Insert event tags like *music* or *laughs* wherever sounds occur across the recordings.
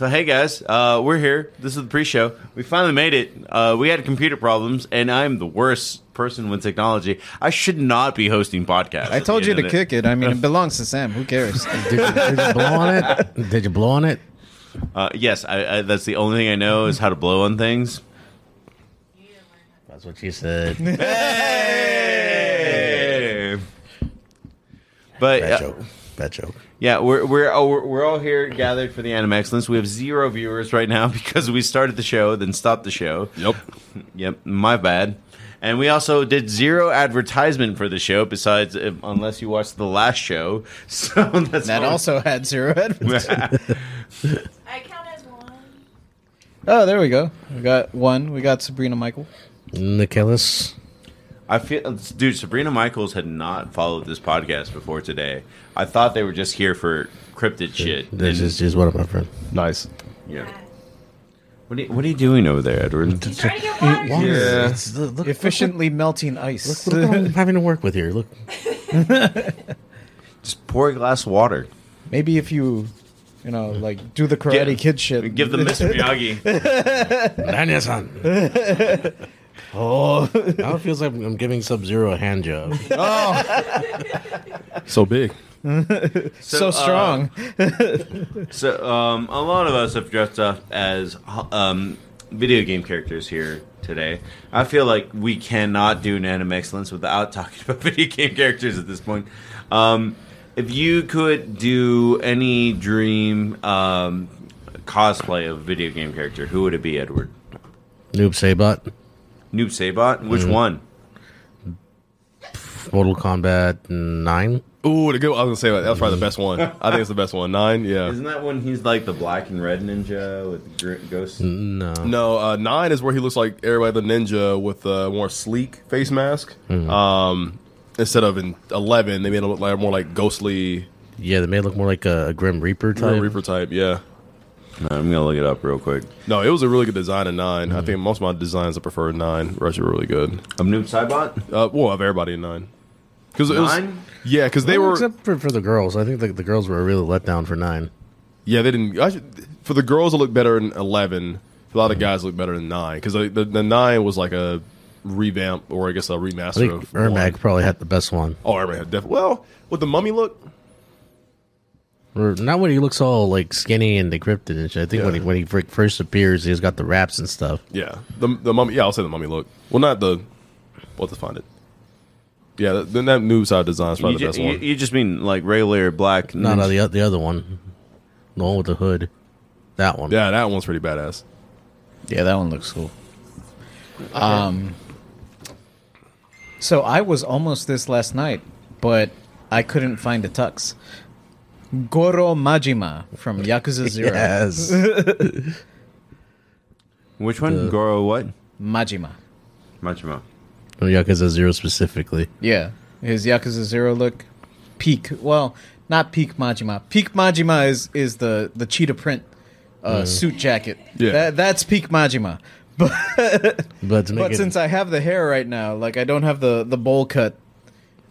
So hey guys, uh, we're here. This is the pre-show. We finally made it. Uh, we had computer problems, and I'm the worst person with technology. I should not be hosting podcasts. I told you to kick it. I mean, it *laughs* belongs to Sam. Who cares? Did you, did you blow on it? Did you blow on it? Uh, yes, I, I, that's the only thing I know is how to blow on things. That's what you said. Hey! But Bad joke. Yeah, we're we're, oh, we're we're all here gathered for the Anime Excellence. We have zero viewers right now *laughs* because we started the show, then stopped the show. Yep. Yep, my bad. And we also did zero advertisement for the show, besides if, unless you watched the last show. *laughs* So that's that all- also had zero advertising. *laughs* I count as one. Oh, there we go. We got one. We got Sabrina Michael. Nicholas. I feel, dude, Sabrina Michaels had not followed this podcast before today. I thought they were just here for cryptid shit. This And- is just one of my friends. Nice. yeah. What are, you, what are you doing over there, Edward? He's trying to get water. Yeah. It's- look, look, Efficiently melting ice. look what I'm *laughs* having to work with here. Look. *laughs* Just pour a glass of water. Maybe if you, you know, like do the Karate Give- Kid shit. Give them Mr. *laughs* Miyagi. Daniel-san. Oh, Now it feels like I'm giving Sub Zero a hand job. So big. so, uh, strong. So, um, a lot of us have dressed up as um, video game characters here today. I feel like we cannot do an anime excellence without *laughs* talking about video game characters at this point. Um, if you could do any dream um, cosplay of a video game character, who would it be, Edward? Noob Saibot. Noob Saibot? Which one? Mortal Kombat 9. Ooh, the good. I was gonna say that. That was probably the best one. *laughs* I think it's the best one. Nine. Yeah. Isn't that when he's like the black and red ninja with the gr- ghosts? No. No, uh, nine is where he looks like everybody the ninja with a more sleek face mask. Um, instead of in eleven, they made him look like more like ghostly Yeah, they made it look more like a, a Grim Reaper type. Grim Reaper type. Yeah. I'm gonna look it up real quick. No, it was a really good design in 9 I think most of my designs I prefer in nine. Were actually really good. Of Noob Saibot? Uh, well, of everybody in nine. Because it was Nine? yeah, because they Well, were except for, for the girls. I think the, the girls were a really let down for 9. yeah they didn't. I should, for the girls, it looked better in eleven. A lot of guys, it looked better in nine because the, the, the nine was like a revamp or I guess a remaster I think of Ermac one. probably had the best one. Oh, Ermac had definitely. Well, with the mummy look, Or not when he looks all like skinny and decrypted and shit. I think when he Yeah. when he fir- first appears, he's got the wraps and stuff. yeah, the the mummy. Yeah, I'll say the mummy look. Well, not the. We'll have to find it. Yeah, then that new side design is probably You, the ju- best you, one. you just mean like regular black? No, no, ninja- the o- the other one, the one with the hood, that one. yeah, that one's pretty badass. Yeah, that one looks cool. Um, so I was almost this last night, but I couldn't find a tux. Goro Majima from Yakuza *laughs* Zero. Yes. *laughs* Which one? The- Goro what? Majima. Majima. Oh, Yakuza Zero specifically. Yeah, his Yakuza Zero look, peak. Well, not peak Majima. Peak Majima is is the the cheetah print uh, suit jacket. Yeah. that, that's peak Majima. But *laughs* But to make but it, since I have the hair right now, like I don't have the the bowl cut.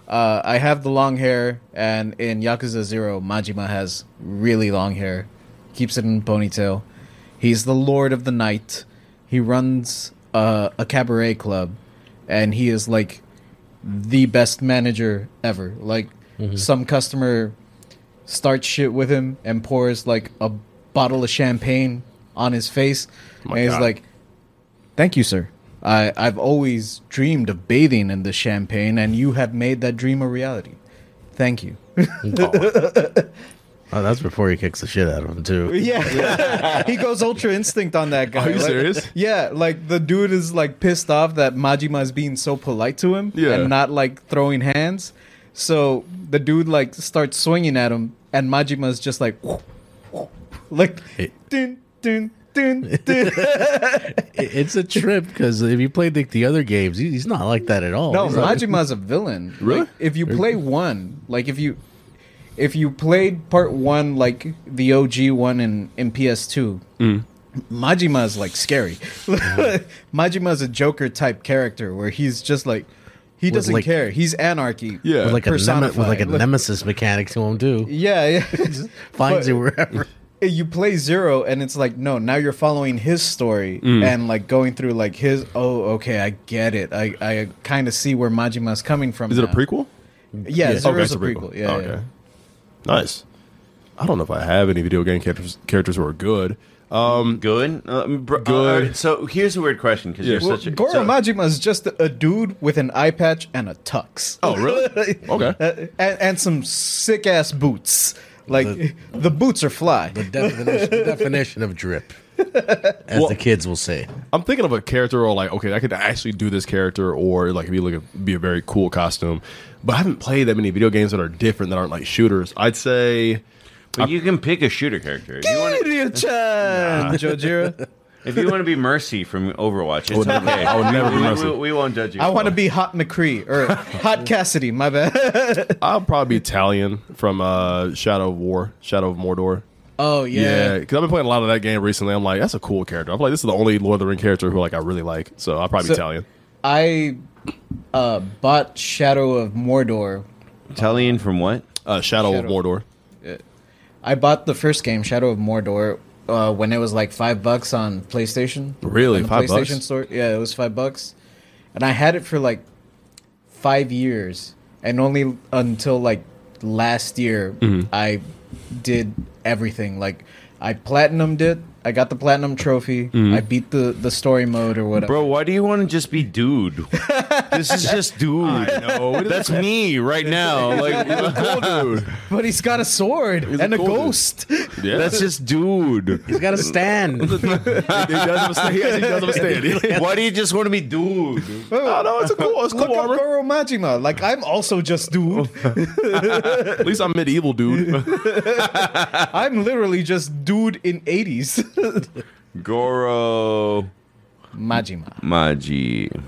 Uh, I have the long hair, and in Yakuza Zero, Majima has really long hair. Keeps it in a ponytail. He's the lord of the night. He runs uh, a cabaret club, and he is like the best manager ever. Like some customer starts shit with him and pours like a bottle of champagne on his face, my and he's God. like, "Thank you, sir. I I've always dreamed of bathing in the champagne, and you have made that dream a reality. Thank you." oh, *laughs* oh that's before he kicks the shit out of him too. Yeah, *laughs* he goes ultra instinct on that guy. Are you Like- serious? Yeah, like the dude is like pissed off that Majima is being so polite to him Yeah. and not like throwing hands. So the dude like starts swinging at him, and Majima's just like, *laughs* like, It- dun, dun, dun, dun. *laughs* It- it's a trip because if you play the, the other games, he's not like that at all. No, He's like- Majima's a villain. Really? Like, if you play one, like if you if you played part one, like the OG one in in PS2, Mm. Majima's like scary. *laughs* Majima's a Joker type character where he's just like he With, doesn't like- care. He's anarchy. Yeah. with like a neme- with like a. Like- nemesis mechanic to him too. Yeah, yeah. *laughs* Finds But- you wherever. You play zero and it's like no now you're following his story and like going through like his oh okay i get it i i kind of see where majima's coming from Is it a prequel? yeah, zero's it's a prequel, yeah, okay. yeah. Nice. I don't know if I have any video game characters characters who are good. Um, Good. Uh, br- Good. all right, so here's a weird question because you're Well, such a Goro so- Majima is just a dude with an eye patch and a tux. Oh, really? *laughs* Okay. Uh, and, and some sick ass boots. Like the, *laughs* The- boots are fly. The definition, the definition of drip, as Well- the kids will say. I'm thinking of a character or like, okay, I could actually do this character, or like be like a, be a very cool costume. But I haven't played that many video games that are different that aren't like shooters. I'd say But you can pick a shooter character. If you want to, Kiryu-chan, Jojira. If you want to be Mercy from Overwatch, it's would never- okay. I would never be We- Mercy. We, we won't judge you. I want to be Hot McCree or *laughs* Hot Cassidy. My bad. *laughs* I'll probably be Talion from uh, Shadow of War, Shadow of Mordor. Oh Yeah, yeah. because I've been playing a lot of that game recently. I'm like, that's a cool character. I'm like, this is the only Lord of the Ring character who like I really like. So I'll probably be So- Talion. I uh, bought Shadow of Mordor. Italian from what? Uh, Shadow, Shadow. of Mordor. I bought the first game, Shadow of Mordor, uh, when it was like five bucks on PlayStation. Really? On the Five PlayStation bucks? store. Yeah, it was five bucks, and I had it for like five years, and only until like last year Mm-hmm. I did everything. Like I platinumed it. I got the platinum trophy. Mm-hmm. I beat the the story mode or whatever. Bro, why do you want to just be dude? *laughs* this is just dude. know. That's me right now. Like, cool *laughs* dude. But he's got a sword He's a and a, cool dude. ghost. Yeah, that's just dude. He's got to stand. he does have a stand. He actually *laughs* does have a stand. Why do you just want to be dude? *laughs* oh no, it's a cool, it's Look cool up armor. Goro Majima. Like I'm also just dude. At least I'm medieval, dude. I'm literally just dude in 80s. Goro Majima. Maji.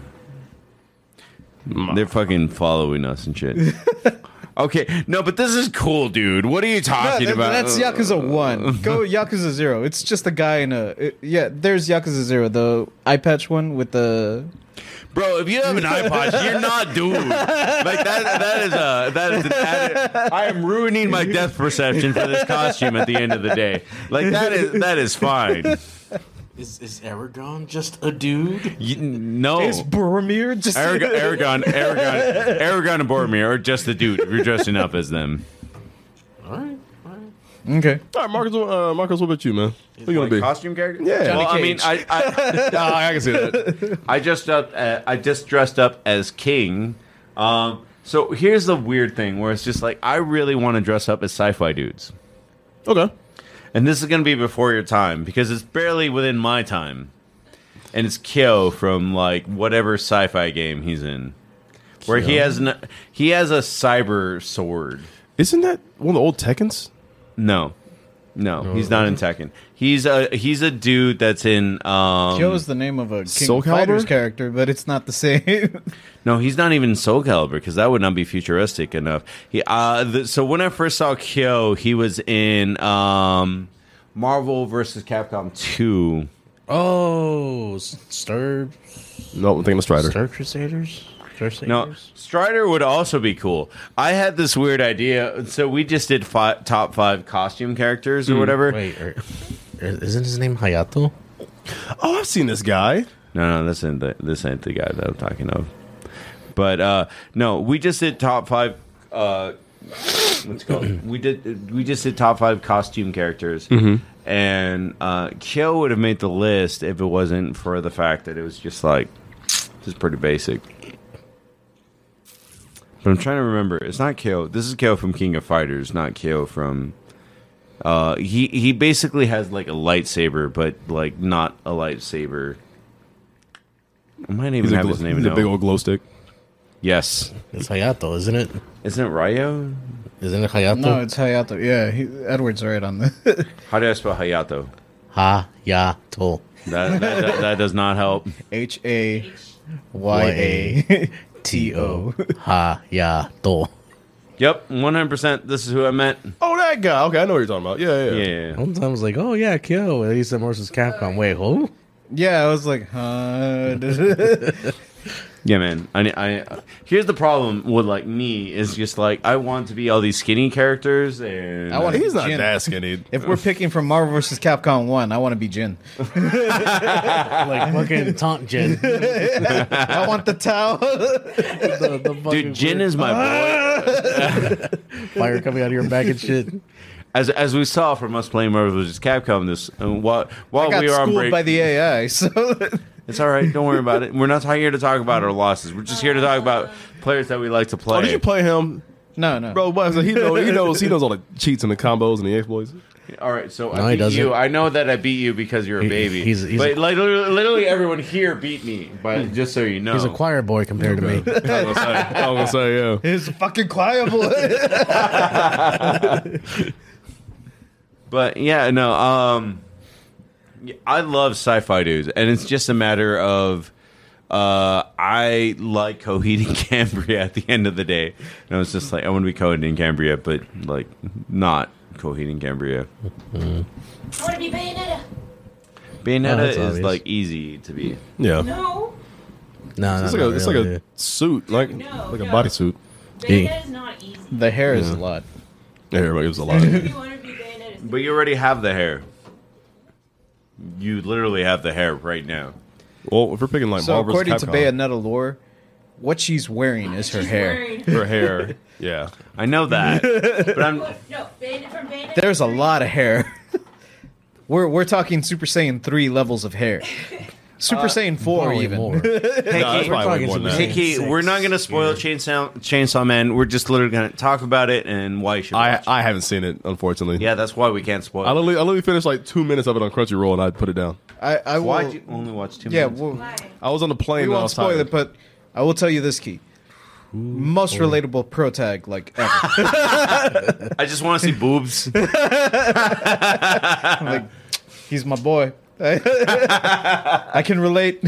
They're fucking following us and shit. *laughs* okay, no, but this is cool, dude. What are you talking that- about? that's Yakuza 1. *laughs* Go Yakuza 0. It's just a guy in a. it- yeah, there's Yakuza 0, the eye patch one with the. Bro, if you have an iPod, you're not *laughs* dude. Like that that is a that is an added, I am ruining my depth perception for this costume at the end of the day. Like that is that is fine. Is, is Aragorn just a dude? You, no. Is Boromir just. Aragorn, Aragorn, Aragorn, *laughs* Aragorn, and Boromir are just the dude if you're dressing up as them. All right. All right. Okay. All right, Marcus. Uh, Marcus, what about you, man? What you gonna be? costume character? Yeah. Well, I mean, I, I *laughs* Ah, I can see that. I just up uh, I just dressed up as King. Um, so here's the weird thing where it's just like I really want to dress up as sci-fi dudes, Okay. And this is going to be before your time because it's barely within my time, and it's Kyo from like whatever sci-fi game he's in, where he has an, he has a cyber sword. Isn't that one of the old Tekkens? No, no, he's not in Tekken. He's a he's a dude that's in. Um, Kyo is the name of a King Soul of Fighters character, but it's not the *laughs* same. No, he's not even Soul Calibur because that would not be futuristic enough. He uh, the, so when I first saw Kyo, he was in um, Marvel versus Capcom two. Oh, S- Star No, I'm thinking of Strider. Star Crusaders. Star No, Saviors? Strider would also be cool. I had this weird idea. So we just did fi- top five costume characters or whatever. Wait, er, er, isn't his name Hayato? Oh, I've seen this guy. No, no, this ain't the this ain't the guy that I'm talking of. But uh, no, we just did top five. Uh, what's it called? *clears throat* we did we just did top five costume characters, and uh, Kyo would have made the list if it wasn't for the fact that it was just like just pretty basic. But I'm trying to remember. It's not Kyo. This is Kyo from King of Fighters, not Kyo from. Uh, he he basically has like a lightsaber, but like not a lightsaber. I might even He's, a, have gl- his name. he's a know. big old glow stick. Yes, It's Hayato, isn't it? isn't it Ryo? Isn't it Hayato? no, it's Hayato. Yeah, he, Edward's right on that. *laughs* How do I spell Hayato? Hayato. That that, that, that does not help. H A Y A *laughs* T O. *laughs* Hayato. Yep, 100. percent This is who I meant. Oh, that guy. Okay, I know what you're talking about. Yeah, yeah. yeah. Yeah. One time I was like, oh yeah, Kyo. And he said versus Capcom. Wait, who? Yeah, I was like, huh? *laughs* Yeah, man. I, I here's the problem with like me is just like I want to be all these skinny characters, and I wanna- He's not Jin. that skinny. If we're picking from Marvel vs. Capcom 1, I want to be Jin. *laughs* like fucking taunt Jin. *laughs* I want the towel. *laughs* the, the fucking dude, Jin is my boy. fire coming out of your back and shit. As as we saw from us playing Marvel vs. Capcom, this uh, while while I got we are on schooled break, by the *laughs* AI, so it's all right. Don't worry about it. We're not here to talk about our losses. We're just here to talk about players that we like to play. Oh, did you play him, no, no. bro? What, he knows. He knows. He knows all the cheats and the combos and the exploits. All right, so No, I he beat you. doesn't. I know that I beat you because you're a He- baby. he's- he's but a- like, literally, literally everyone here beat me. But just so you know, He's a choir boy compared to me. *laughs* I was gonna *laughs* say, I was gonna say yeah. It's fucking pliable. But yeah, no. Um, I love sci-fi dudes, and it's just a matter of uh, I like Coheed and *laughs* Cambria at the end of the day. And I was just like, I want to be Coheed and Cambria, but like not Coheed and Cambria. I want to be Bayonetta. Bayonetta that's is obvious. like easy to be. Yeah. No. No, no, It's like not a it's like really. a suit, like No, like a no. bodysuit. Bayonetta's not easy. the hair is Yeah. a lot. Yeah, everybody gives a lot. But you already have the hair. You literally have the hair right now. well, if we're picking like So Marvel according vs. to Capcom, Bayonetta lore, what she's wearing is her She's hair. wearing- *laughs* her hair, *laughs* yeah. I know that, but I'm. *laughs* No, Bayon- from Bayonetta. There's a lot of hair. we're we're talking Super Saiyan three levels of hair. Super uh, Saiyan four Probably even. more. *laughs* No, that's Hey, probably way talking more than that. Hickey, we're not going to spoil Chainsaw, Chainsaw Man. We're just literally going to talk about it and why you should I watch it. I haven't seen it, unfortunately. Yeah, that's why we can't spoil I it. literally, I literally finished like two minutes of it on Crunchyroll and I put it down. I, I will. Why'd you only watch two yeah, minutes? we'll, I was on the plane. we and I won't was spoil tired. it, but I will tell you this key. Most oh. relatable pro tag like ever. *laughs* I just want to see boobs. *laughs* like he's my boy. *laughs* I can relate.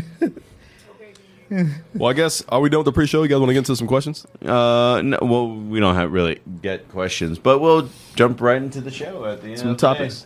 Well, I guess are we done with the pre-show? You guys want to get into some questions? Uh, no, well, we don't have really get questions, but we'll jump right into the show at the end. Some of the day. topics.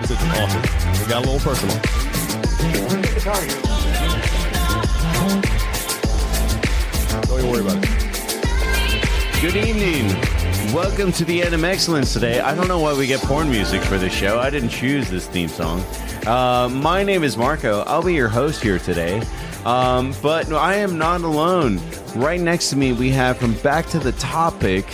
This is awesome. We got a little personal. Don't even worry about it. Good evening. Welcome to the Anime Excellence today. I don't know why we get porn music for this show. I didn't choose this theme song. Uh, my name is Marco. I'll be your host here today. Um, but I am not alone. Right next to me, we have from Back to the Topic.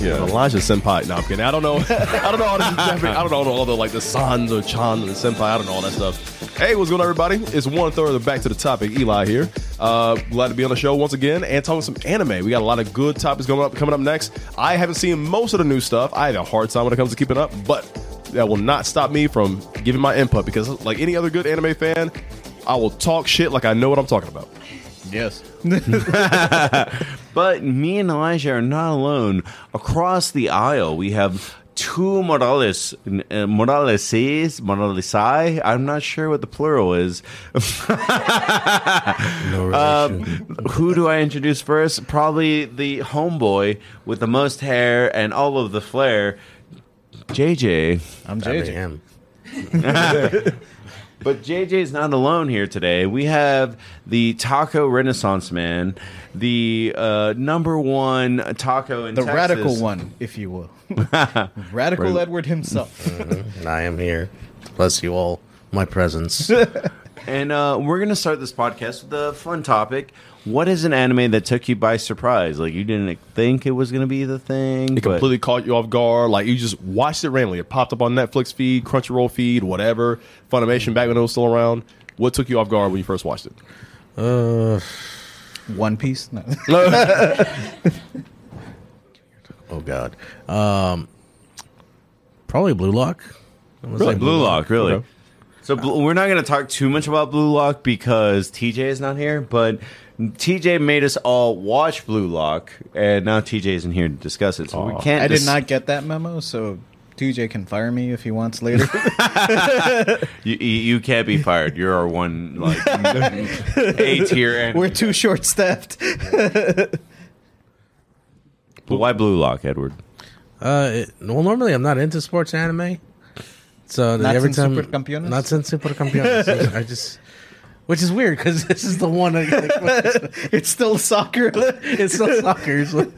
Yeah, Elijah Senpai. No, I'm kidding. I don't know. *laughs* I don't know all this *laughs* Japanese. I don't know all the like the sans or chan and Senpai. I don't know all that stuff. Hey, what's going on, everybody? It's one third of the back to the topic. Eli here. Uh, glad to be on the show once again and talking some anime. We got a lot of good topics going up coming up next. I haven't seen most of the new stuff. I had a hard time when it comes to keeping up, but that will not stop me from giving my input because, like any other good anime fan, I will talk shit like I know what I'm talking about. Yes. *laughs* But me and Elijah are not alone. Across the aisle, we have two Morales, uh, Moraleses, Moralesai. I'm not sure what the plural is. *laughs* No relation. Um, who do I introduce first? Probably the homeboy with the most hair and all of the flair, JJ. I'm That'd be JJ. Him. But JJ's not alone here today. We have the taco renaissance man, the uh, number one taco in The Texas. radical one, if you will. *laughs* radical Edward himself. And I am here. Bless you all. My presence. *laughs* And uh, we're going to start this podcast with a fun topic. What is an anime that took you by surprise? Like you didn't think it was going to be the thing? It but- completely caught you off guard. Like you just watched it randomly. It popped up on Netflix feed, Crunchyroll feed, whatever. Funimation back when it was still around. What took you off guard when you first watched it? uh, One Piece? No. *laughs* *laughs* oh God. Um, probably Blue Lock. Really? say Blue Lock, really. Okay. So we're not going to talk too much about Blue Lock because TJ is not here, but TJ made us all watch Blue Lock, and now TJ isn't here to discuss it. So we can't. I did dis- not get that memo, so TJ can fire me if he wants later. *laughs* You, you you can't be fired. You're our one like A tier. *laughs* We're too short staffed. *laughs* but why Blue Lock, Edward? Uh, it, well, normally I'm not into sports anime, so Not every sin time Supercampeones? not sin supercampeones. I just, which is weird because this is the one. I, like, *laughs* it's still soccer. it's still soccer. so-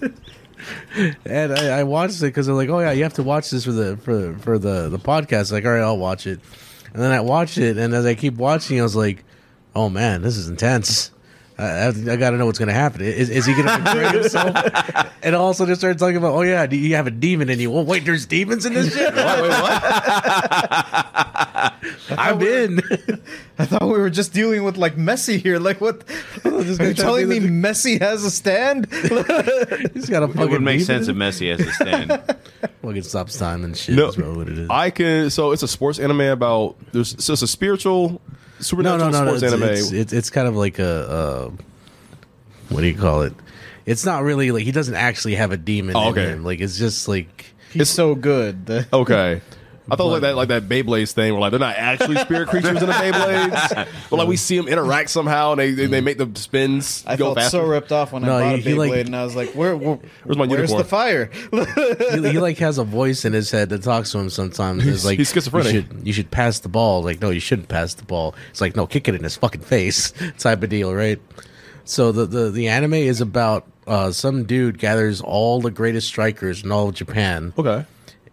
*laughs* and I, I watched it because they're like, oh yeah, you have to watch this for the for for the the podcast. Like, all right, I'll watch it. And then I watched it, and as I keep watching, I was like, oh man, this is intense. I, I, I got to know what's going to happen. Is, is he going to betray *laughs* himself? and also just started talking about, oh yeah, do you have a demon in you? Well, wait, there's demons in this shit. Wait, what? *laughs* I'm in. I thought we were just dealing with like Messi here. Like, what? *laughs* Are you trying to telling be me the- Messi has a stand? He's got a fucking. It would make demon. sense if Messi has to stand. Fucking stops time and shit. No, That's really what it is. I can. So it's a sports anime about. There's so it's a spiritual, no, supernatural no, no, no. sports It's, anime. it's, it's it's kind of like a. Uh, what do you call it? It's not really like he doesn't actually have a demon. Oh, in okay. him. Like it's just like He's so good. The- Okay. *laughs* I thought like that like that Beyblades thing where like they're not actually spirit creatures in the Beyblades, *laughs* but like we see them interact somehow and they they, they make the spins I go felt faster. so ripped off when No, I bought he- a he, Beyblade, like- and I was like, "Where? where Where's my where's unicorn? the fire?" *laughs* he, he like has a voice in his head that talks to him sometimes. He's- It's like he's schizophrenic. You should, you should pass the ball. Like no, you shouldn't pass the ball. It's like no, kick it in his fucking face *laughs* type of deal, right? So the the, the anime is about uh, some dude gathers all the greatest strikers in all of Japan. Okay.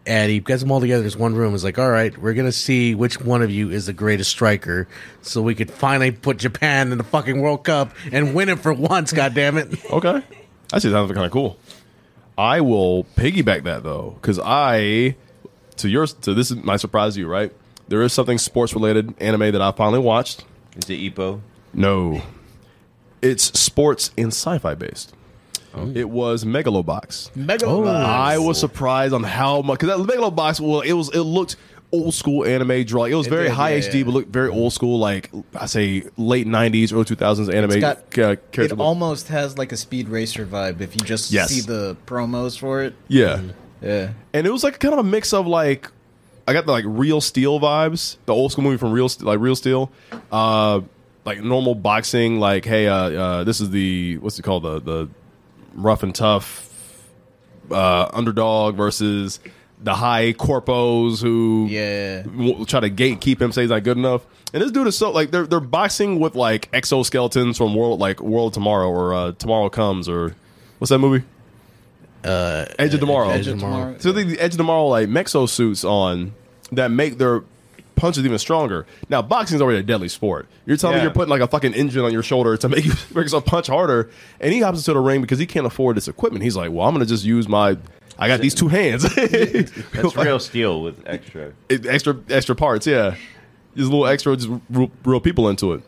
And he gets them all together in one room. He's like, "All right, we're gonna see which one of you is the greatest striker, so we could finally put Japan in the fucking World Cup and win it for once." God damn it! *laughs* Okay. That sounds kind of cool. I will piggyback that though, because I to yours to this is my surprise you, right? There is something sports related anime that I finally watched. Is it Ippo? No, it's sports and sci-fi based. It was Megalobox. Mega. Oh. I was surprised on how much because that Megalobox. Well, it was it looked old school anime draw. It was It very did, high yeah, HD, yeah. but looked very old school. Like I say, late '90s, early 2000s anime. It's got- uh, character It look. almost has like a Speed Racer vibe if you just Yes. see the promos for it. yeah. Yeah. and it was like kind of a mix of like I got the like Real Steel vibes, the old school movie from Real like Real Steel, uh, like normal boxing. Like, hey, uh, uh, this is the what's it called the the rough and tough uh, underdog versus the high corpos who Yeah. w- try to gatekeep him, say he's not good enough. And this dude is so like they're they're boxing with like exoskeletons from World like World Tomorrow or uh, Tomorrow Comes or what's that movie? Uh, Edge of Tomorrow. Edge of Tomorrow. So the, the Edge of Tomorrow like mexo suits on that make their punches even stronger. Now boxing's already a deadly sport. You're telling me you're putting like a fucking engine on your shoulder to *laughs* make you make yourself punch harder, and he hops into the ring because he can't afford this equipment. He's like, well, I'm gonna just use my. I got these two hands. *laughs* That's real steel with extra. Extra extra parts, yeah. Just a little extra, just real, real people into it.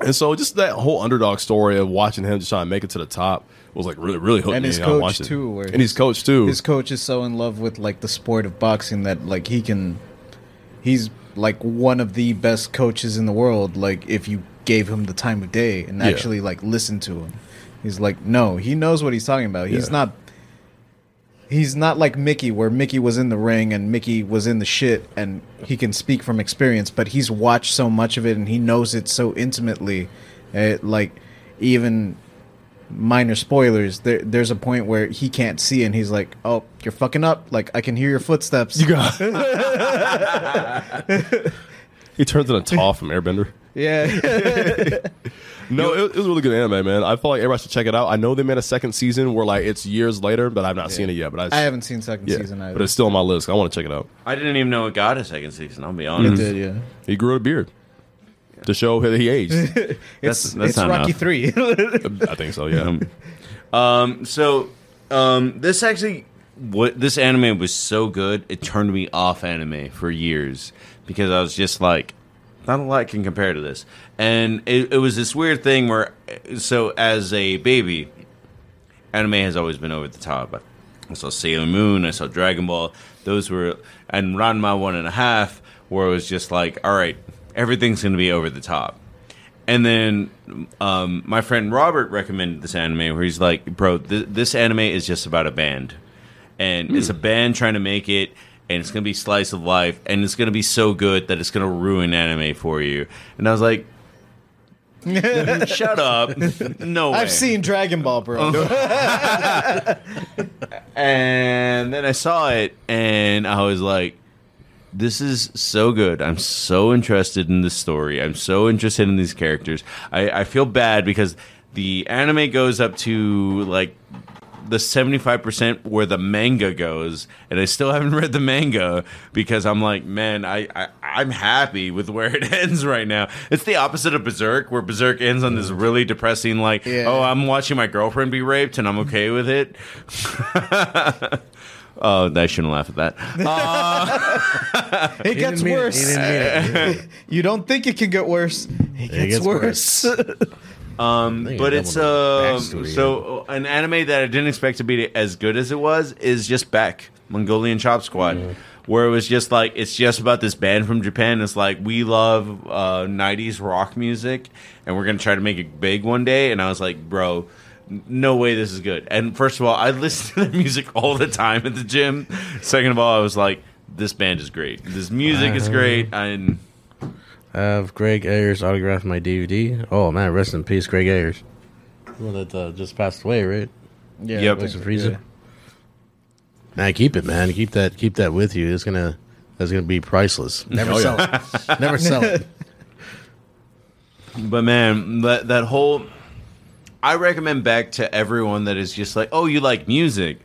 And so just that whole underdog story of watching him just trying to make it to the top was like really, really hooked And me. his I coach, watched it. too, where And his his- coach too. His coach is so in love with like the sport of boxing that like he can he's like one of the best coaches in the world like if you gave him the time of day and Yeah. actually like listen to him. He's like no, he knows what he's talking about. He's Yeah. not He's not like Mickey, where Mickey was in the ring and Mickey was in the shit, and he can speak from experience. But he's watched so much of it, and he knows it so intimately. Uh, like even minor spoilers. There, there's a point where he can't see, and he's like, "Oh, you're fucking up! Like I can hear your footsteps." You got. *laughs* He turns into Toph from Airbender. Yeah. *laughs* No, it, it was a really good anime, man. I feel like everybody should check it out. I know they made a second season where like it's years later, but I've not seen it yet. But I, I haven't seen second yeah, season either. but it's still on my list. I want to check it out. I didn't even know it got a second season. I'll be honest. It honest. did, yeah. He grew a beard to show that he aged. *laughs* It's, That's- that's it's not Rocky enough. 3. I think so. Yeah. Um, so um, this actually, what this anime was so good, it turned me off anime for years because I was just like, not a lot can compare to this, and it, it was this weird thing where, so as a baby, anime has always been over the top. I saw Sailor Moon, I saw Dragon Ball. Those were and Ranma one and a half, where it was just like, all right, everything's going to be over the top. And then um, my friend Robert recommended this anime where he's like, bro, th- this anime is just about a band. And it's a band trying to make it, and it's going to be slice of life, and it's going to be so good that it's going to ruin anime for you. And I was like, *laughs* shut up. No way. I've seen Dragon Ball, bro. *laughs* *laughs* And then I saw it, and I was like, this is so good. I'm so interested in this story. I'm so interested in these characters. I, I feel bad because the anime goes up to like the 75% where the manga goes and i still haven't *laughs* read the manga because i'm like man I, I i'm happy with where *laughs* it ends right now it's the opposite of berserk where berserk ends on this really depressing like Yeah. oh i'm watching my girlfriend be raped and i'm okay with it *laughs* oh i shouldn't laugh at that *laughs* *laughs* It gets didn't mean it. worse. He didn't mean it. *laughs* You don't think it can get worse. It gets, gets worse. Um, but it's doubled the backstory, so an anime that I didn't expect to be as good as it was is just Beck Mongolian Chop Squad, where it was just like it's just about this band from Japan. It's like we love uh, '90s rock music, and we're gonna try to make it big one day. And I was like, bro. N- No way, this is good. And first of all, I listen to their music all the time at the gym. Second of all, I was like, this band is great. This music is great. And I have Greg Ayres autographed my DVD. Oh man, rest in peace, Greg Ayres. The one that uh, just passed away, right? Yeah, Yep. I think- Voice of Man, keep it, man. Keep that. Keep that with you. It's gonna. That's gonna be priceless. Never Oh, sell *laughs* it. Never sell it. But man, that that whole I recommend Beck to everyone that is just like, "Oh, you like music."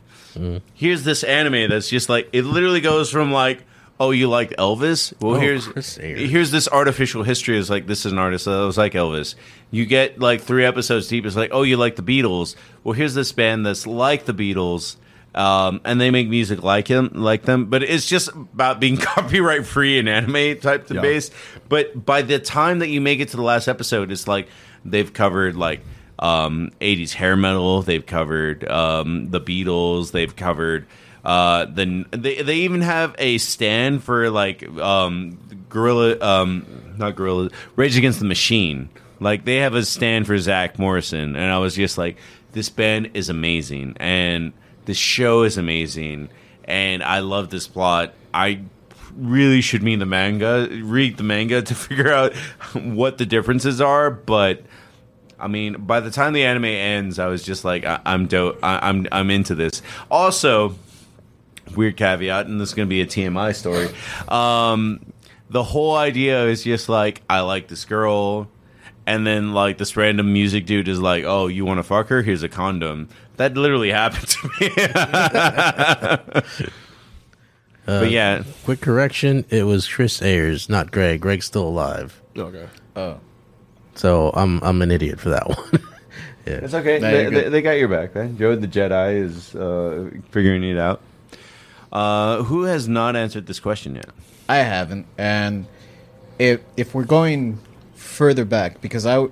Here's this anime that's just like it literally goes from like, "Oh, you like Elvis?" Well, Oh, here's here's this artificial history is like this is an artist that was like Elvis. You get like 3 episodes deep it's like, "Oh, you like the Beatles?" Well, here's this band that's like the Beatles. Um, and they make music like him, like them, but it's just about being *laughs* copyright free and anime type Yeah. base. But by the time that you make it to the last episode, it's like they've covered like um, 80s hair metal, they've covered um, the Beatles, they've covered. Uh, then they they even have a stand for like um, gorilla, um, not gorilla, Rage Against the Machine. Like they have a stand for Zach Morrison, and I was just like, this band is amazing, and this show is amazing, and I love this plot. I really should mean the manga, read the manga to *laughs* figure out what the differences are. But I mean, by the time the anime ends, I was just like, I- I'm dope. I- I'm I'm into this. Also, weird caveat, and this is going to be a TMI story. Um, the whole idea is just like I like this girl. And then, like this random music dude is like, "Oh, you want to fuck her? Here's a condom." That literally *laughs* happened to me. but yeah, Quick correction: It was Chris Ayres, not Greg. Greg's still alive, Okay. Oh. So I'm I'm an idiot for that *laughs* one. yeah. It's okay. No, they, they, they got your back, man. Joe the Jedi is uh, figuring it out. Uh, who has not answered this question yet? I haven't, and if if we're going further back, because I,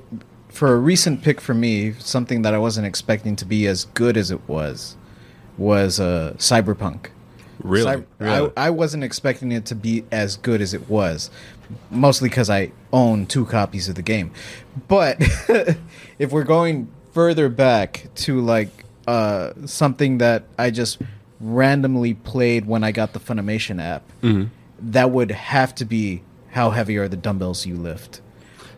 for a recent pick for me, something that I wasn't expecting to be as good as it was, was uh, Cyberpunk. Really? Cy- I, I wasn't expecting it to be as good as it was, mostly because I own two copies of the game. But *laughs* if we're going further back to like uh, something that I just randomly played when I got the Funimation app, that would have to be how heavy are the dumbbells you lift.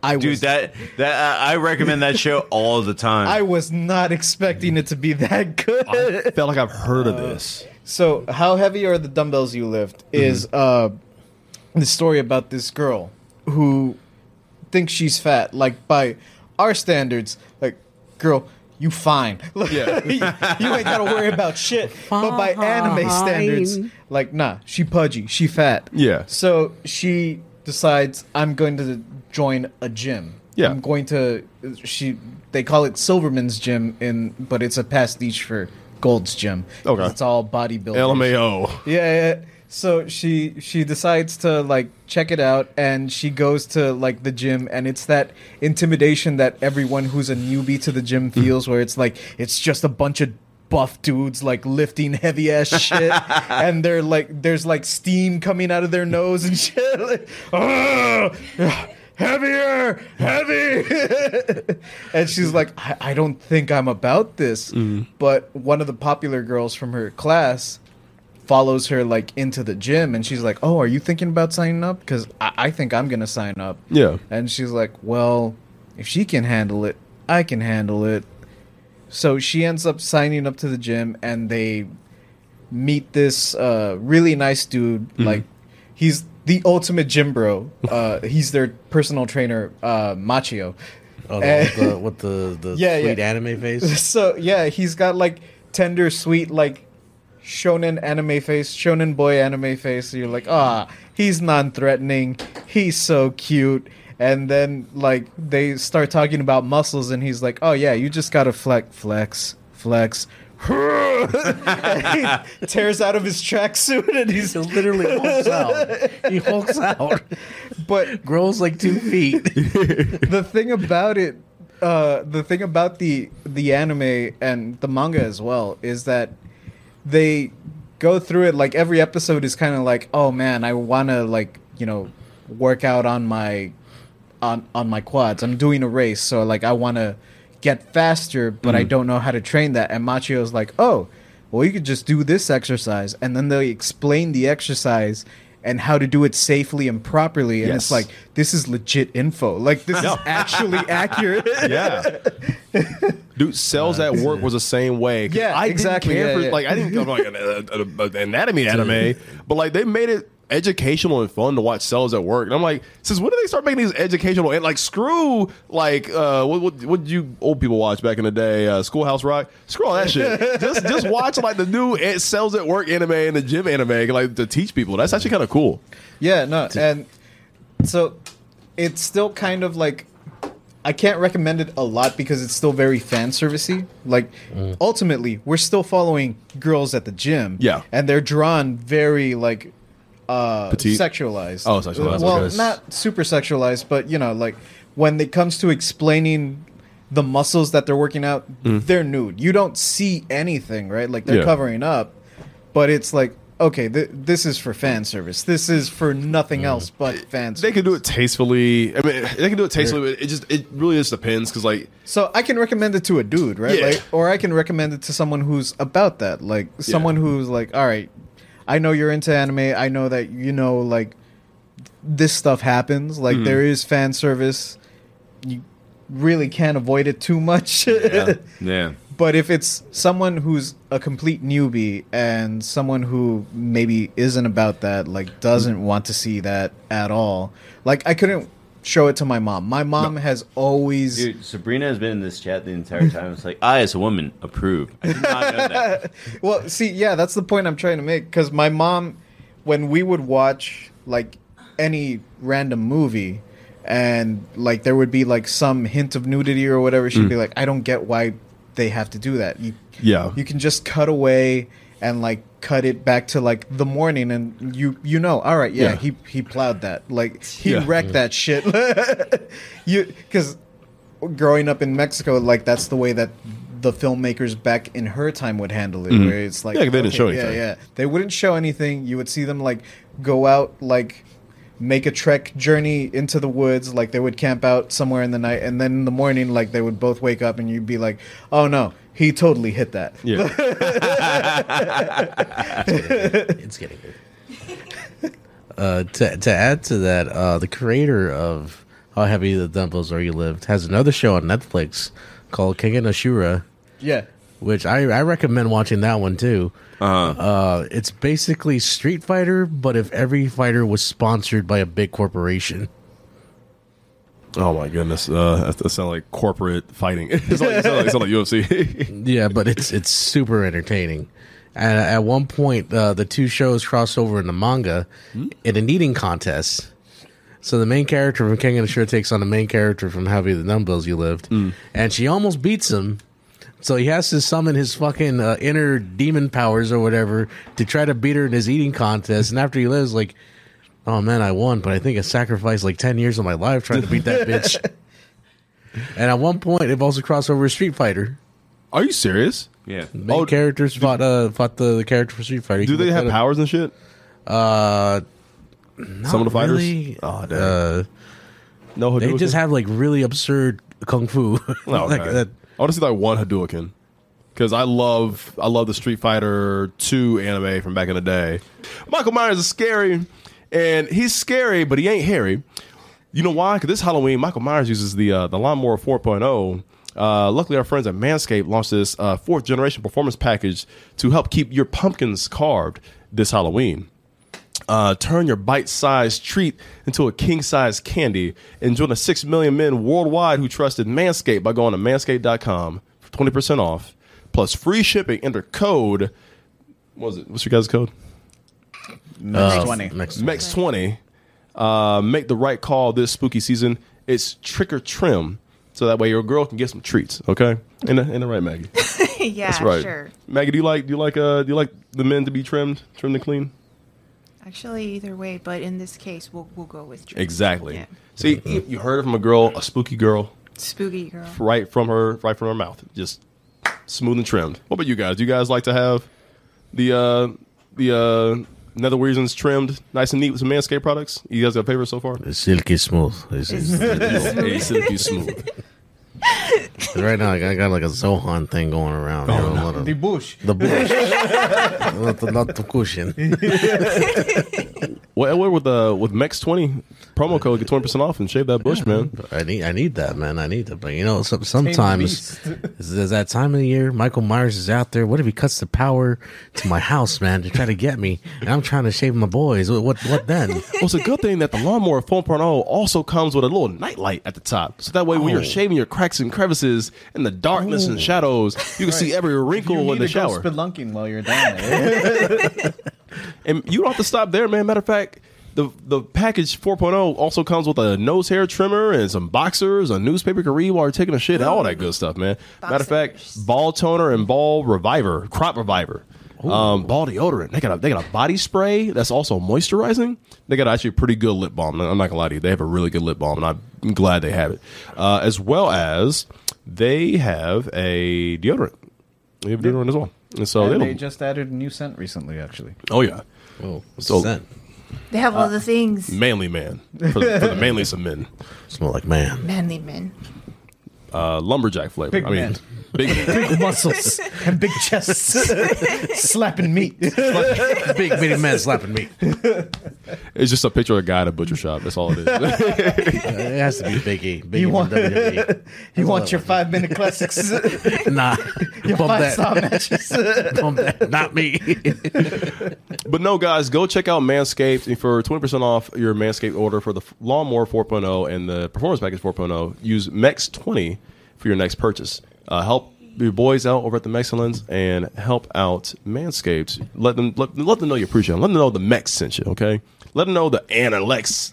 I Dude, was, that that I recommend that show *laughs* all the time. I was not expecting it to be that good. I felt like I've heard of this. So, how heavy are the dumbbells you lift? Is uh, the story about this girl who thinks she's fat. Like by our standards, like girl, you fine. *laughs* Like, Yeah. *laughs* you ain't gotta worry about shit. But by anime standards, like nah, she pudgy, she fat. Yeah. So she decides I'm going to join a gym. Yeah. I'm going to she they call it Silverman's gym in but it's a pastiche for Gold's gym. Okay. It's all bodybuilding. LMAO. Yeah, yeah. So she she decides to like check it out and she goes to like the gym and it's that intimidation that everyone who's a newbie to the gym feels where it's like it's just a bunch of buff dudes like lifting heavy ass *laughs* shit and they're like there's like steam coming out of their nose and shit like, "Ah, heavier heavy. *laughs* And she's like I, I don't think i'm about this. But one of the popular girls from her class follows her like into the gym and she's like oh are you thinking about signing up because I-, I think i'm gonna sign up Yeah. and she's like well if she can handle it i can handle it so she ends up signing up to the gym and they meet this uh, really nice dude Mm-hmm. like he's the ultimate gym bro *laughs* uh, he's their personal trainer uh, machio Oh, Eh. the, *laughs* with the the Yeah, sweet yeah. anime face. *laughs* so yeah, he's got like tender, sweet, like shonen anime face, shonen boy anime face. You're like, ah, he's non-threatening. He's so cute. And then like they start talking about muscles, and he's like, oh yeah, you just gotta flex, flex, flex. *laughs* he tears out of his tracksuit, and he's He literally hulks out. He hulks out. but Grows like two feet. *laughs* the thing about it uh the thing about the the anime and the manga as well is that they go through it like every episode is kind of like oh man i want to like you know work out on my on on my quads. I'm doing a race so like i want to get faster but i mm. don't know how to train that. And machio's like oh well you could just do this exercise. And then they explain the exercise and how to do it safely and properly. And it's like this is legit info. Like this is *laughs* actually accurate. *laughs* Yeah. *laughs* Dude, cells at work was the same way. Yeah, I exactly, Didn't care yeah, for, yeah. Like I didn't go like an, a, a- an anatomy *laughs* anime, but like they made it educational and fun to watch cells at work. And I'm like, since when did they start making these educational and like screw like uh what what what did you old people watch back in the day? Uh, Schoolhouse Rock. Screw all that shit. *laughs* just just watch like the new cells at work anime and the gym anime like to teach people. That's actually kind of cool. Yeah, no, and so it's still kind of like I can't recommend it a lot because it's still very fan servicey. Like ultimately, we're still following girls at the gym. Yeah. and they're drawn very like uh Petite? sexualized. Oh, sexualized, Well, okay. not super sexualized, but you know, like when it comes to explaining the muscles that they're working out, they're nude. You don't see anything, right? Like they're Mm. Yeah. covering up, but it's like okay, th- this is for fan service. This is for nothing else but fan. They can do it tastefully. I mean, they can do it tastefully. But it just it really just depends because like So I can recommend it to a dude, right? Yeah. Like, or I can recommend it to someone who's about that, like someone who's like, all right, I know you're into anime. I know that you know like this stuff happens. Like mm-hmm. there is fan service. You really can't avoid it too much. Yeah. *laughs* But if it's someone who's a complete newbie and someone who maybe isn't about that, like doesn't want to see that at all, like I couldn't show it to my mom. My mom has always Dude, Sabrina has been in this chat the entire time. It's like, I, as a woman, approve. I did not know that. *laughs* Well, see, yeah, that's the point I'm trying to make. Because my mom, when we would watch like any random movie, and like there would be like some hint of nudity or whatever, she'd mm. be like, "I don't get why they have to do that. You, Yeah. you can just cut away and like cut it back to like the morning, and you you know, all right, yeah, Yeah. he he plowed that, like he Yeah. wrecked that shit. *laughs* you because growing up in Mexico, like that's the way that the filmmakers back in her time would handle it. Where it's like, Mm-hmm. Yeah, they didn't show Yeah, yeah, they wouldn't show anything. You would see them like go out, like make a trek journey into the woods. Like they would camp out somewhere in the night, and then in the morning, like they would both wake up, and you'd be like, "Oh no, he totally hit that." Yeah. *laughs* it's getting good. Uh, to to add to that, uh, the creator of How Heavy the Dumbbells Are You Lived has another show on Netflix called Kengan Ashura, Yeah, which I, I recommend watching that one too. Uh-huh. Uh, it's basically Street Fighter, but if every fighter was sponsored by a big corporation. Oh my goodness, uh, that, sounds like corporate fighting. *laughs* it's like, it sounds like, it sounds like UFC. Yeah, but it's it's super entertaining. And at one point, uh, the two shows cross over in the manga in an eating contest. So the main character from Kengan Ashura takes on the main character from Heavy the Dumbbells You Lived, and she almost beats him. So he has to summon his fucking uh, inner demon powers or whatever to try to beat her in his eating contest. And after he lives, like, oh man, I won, but I think I sacrificed like ten years of my life trying to beat that *laughs* bitch. And at one point, they've also crossed over with Street Fighter. Are you serious? Yeah. Main Oh, characters fought uh fought the, the character for Street Fighter. You Do they look have that up. powers and shit? Uh, Some of the fighters. really. Oh. Uh, no, they just have like really absurd kung fu. *laughs* Oh, like okay. that. I want to see like one Hadouken because I love I love the Street Fighter Two anime from back in the day. Michael Myers is scary, and he's scary, but he ain't hairy. You know why? Because this Halloween, Michael Myers uses the uh, the Lawnmower 4.0. Uh, luckily, our friends at Manscaped launched this uh, fourth generation performance package to help keep your pumpkins carved this Halloween. Uh, turn your bite-sized treat into a king-sized candy and join the 6 million men worldwide who trusted Manscaped by going to manscaped.com for 20% off plus free shipping enter code what was it? What's your guys code? Max Uh, 20. Next. MEX20 uh, make the right call this spooky season. It's trick or trim so that way your girl can get some treats okay? In the, in the right Maggie. *laughs* Yeah, that's right. sure. Maggie do you like do you like uh do you like the men to be trimmed trimmed and clean Actually, either way, but in this case, we'll we'll go with Drew. exactly Yeah. see you, you heard it from a girl a spooky girl Spooky girl. right from her right from her mouth just smooth and trimmed what about you guys do you guys like to have the uh the uh nether regions trimmed nice and neat with some manscaped products you guys got a favorite so far It's silky smooth. It's- it's- hey *laughs* silky smooth *laughs* right now, I got, I got like a Zohan thing going around. you know, a The bush. the bush, *laughs* not, the, not the cushion. *laughs* well Edward, with uh with mex 20 promo code get 20% off and shave that bush man I need, I need that, man. I need that. But you know, some, sometimes there's *laughs* that time of the year. Michael Myers is out there. What if he cuts the power to my house, man, to try to get me? And I'm trying to shave my boys. What, what, what then? well it's a good thing that the lawnmower 4.0 also comes with a little nightlight at the top so that way when Oh. you're shaving your cracks and crevices in the darkness and shadows you can see every wrinkle need in the to go shower spelunking while you're down there. *laughs* And you don't have to stop there, man. Matter of fact, the the package 4.0 also comes with a nose hair trimmer and some boxers, a newspaper you can read while you're taking a shit, all that good stuff, man. Matter of fact, ball toner and ball reviver, crop reviver. Um, ball deodorant. They got a they got a body spray that's also moisturizing. They got actually a pretty good lip balm. I'm not gonna lie to you, they have a really good lip balm, and I'm glad they have it. Uh, as well as they have a deodorant. They have deodorant as well. And so and they they just added a new scent recently, actually. Oh yeah, Oh, So- the scent? They have all the things. manly man for the, for the manliest of men. Smell like man. Manly men. uh, lumberjack flavor. Big I mean, man. Big. *laughs* Big muscles and big chests, *laughs* slapping meat. Big bitty man slapping meat. It's just a picture of a guy at a butcher shop. That's all it is. *laughs* It has to be Big E. Big You E want- WWE. You want your five minute classics, Nah, your bump five that. star matches. Bump that. Not me. but no, guys, go check out Manscaped and for twenty percent off your Manscaped order for the Lawnmower 4.0 and the Performance Package 4.0. Use Mex twenty for your next purchase. Uh, help your boys out over at the Mexcellence and help out Manscaped. Let them let, let them know you appreciate them. Let them know the Mex sent you. Okay. Let them know the Anna Lex,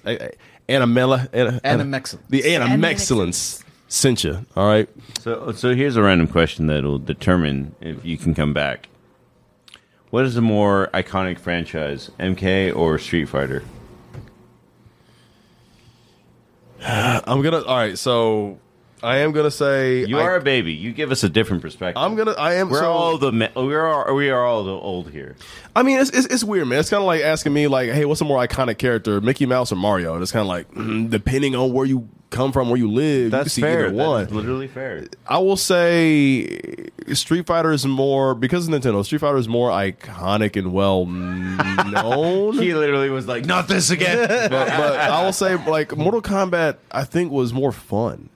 Anna Mela, Anna, Anna the Anna Anna Mexcellence sent you. All right. So, so here's a random question that will determine if you can come back. What is a more iconic franchise, MK or Street Fighter? *sighs* I'm gonna. All right, so I am gonna say You I, are a baby. You give us a different perspective. I'm gonna. I am. We're so, all the me- we are we are all the old here. I mean, it's, it's it's weird, man. It's kind of like asking me, like, hey, what's a more iconic character, Mickey Mouse or Mario? It's kind of like mm, *clears throat* depending on where you come from, where you live, That's you can see fair. either one. is literally fair. I will say Street Fighter is more because of Nintendo. Street Fighter is more iconic and well known. *laughs* He literally was like, "Not this again." *laughs* but, but I will say like Mortal Kombat, I think was more fun.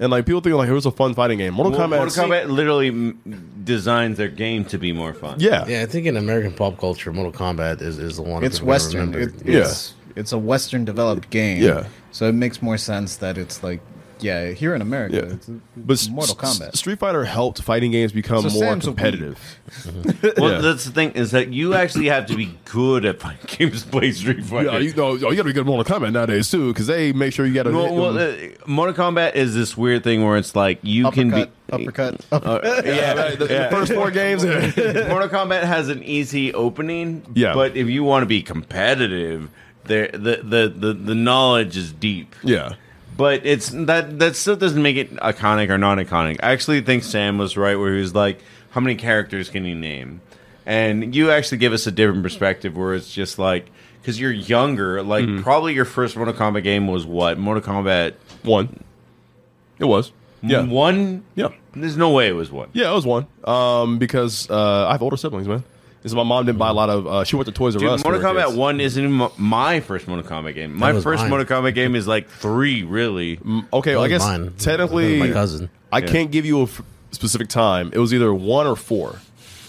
And like people think like it was a fun fighting game. Mortal Mortal Kombat, Mortal Kombat literally m- designs their game to be more fun. yeah, Yeah, I think in American pop culture, Mortal Kombat is, is the one. It's people Western. remember. It, it's, it's a Western developed game. Yeah. So it makes more sense that it's like, yeah, here in America, Yeah. it's, it's But s- Mortal s- Kombat. Street Fighter helped fighting games become So more Sam's a competitive. *laughs* Well, Yeah. that's the thing is that you actually have to be good at fighting *laughs* games to play Street Fighter. Yeah, you know, oh, you got to be good at Mortal Kombat nowadays too, because they make sure you got to. well, well, uh, Mortal Kombat is this weird thing where it's like you can be. uppercut, uppercut, uppercut. yeah, *laughs* the, the first four games. Mortal Kombat has an easy opening. Yeah. but if you want to be competitive, there the, the the the knowledge is deep. yeah, But it's that that still doesn't make it iconic or non iconic. I actually think Sam was right where he was like, "How many characters can you name?" And you actually give us a different perspective where it's just like because you're younger, like Mm-hmm. probably your first Mortal Kombat game was what Mortal Kombat one. It was. Yeah, one. yeah, There's no way it was one. yeah. It was one. Um, because uh, I have older siblings, man. This is my mom didn't buy a lot of. Uh, she went to Toys R Dude, Us. when Mortal we were Kombat kids. One isn't even my first Mortal Kombat game. My was first mine. Mortal Kombat game is like three, really. Okay, well, I was guess mine. technically, My cousin. I Yeah. can't give you a f- specific time. It was either one or four.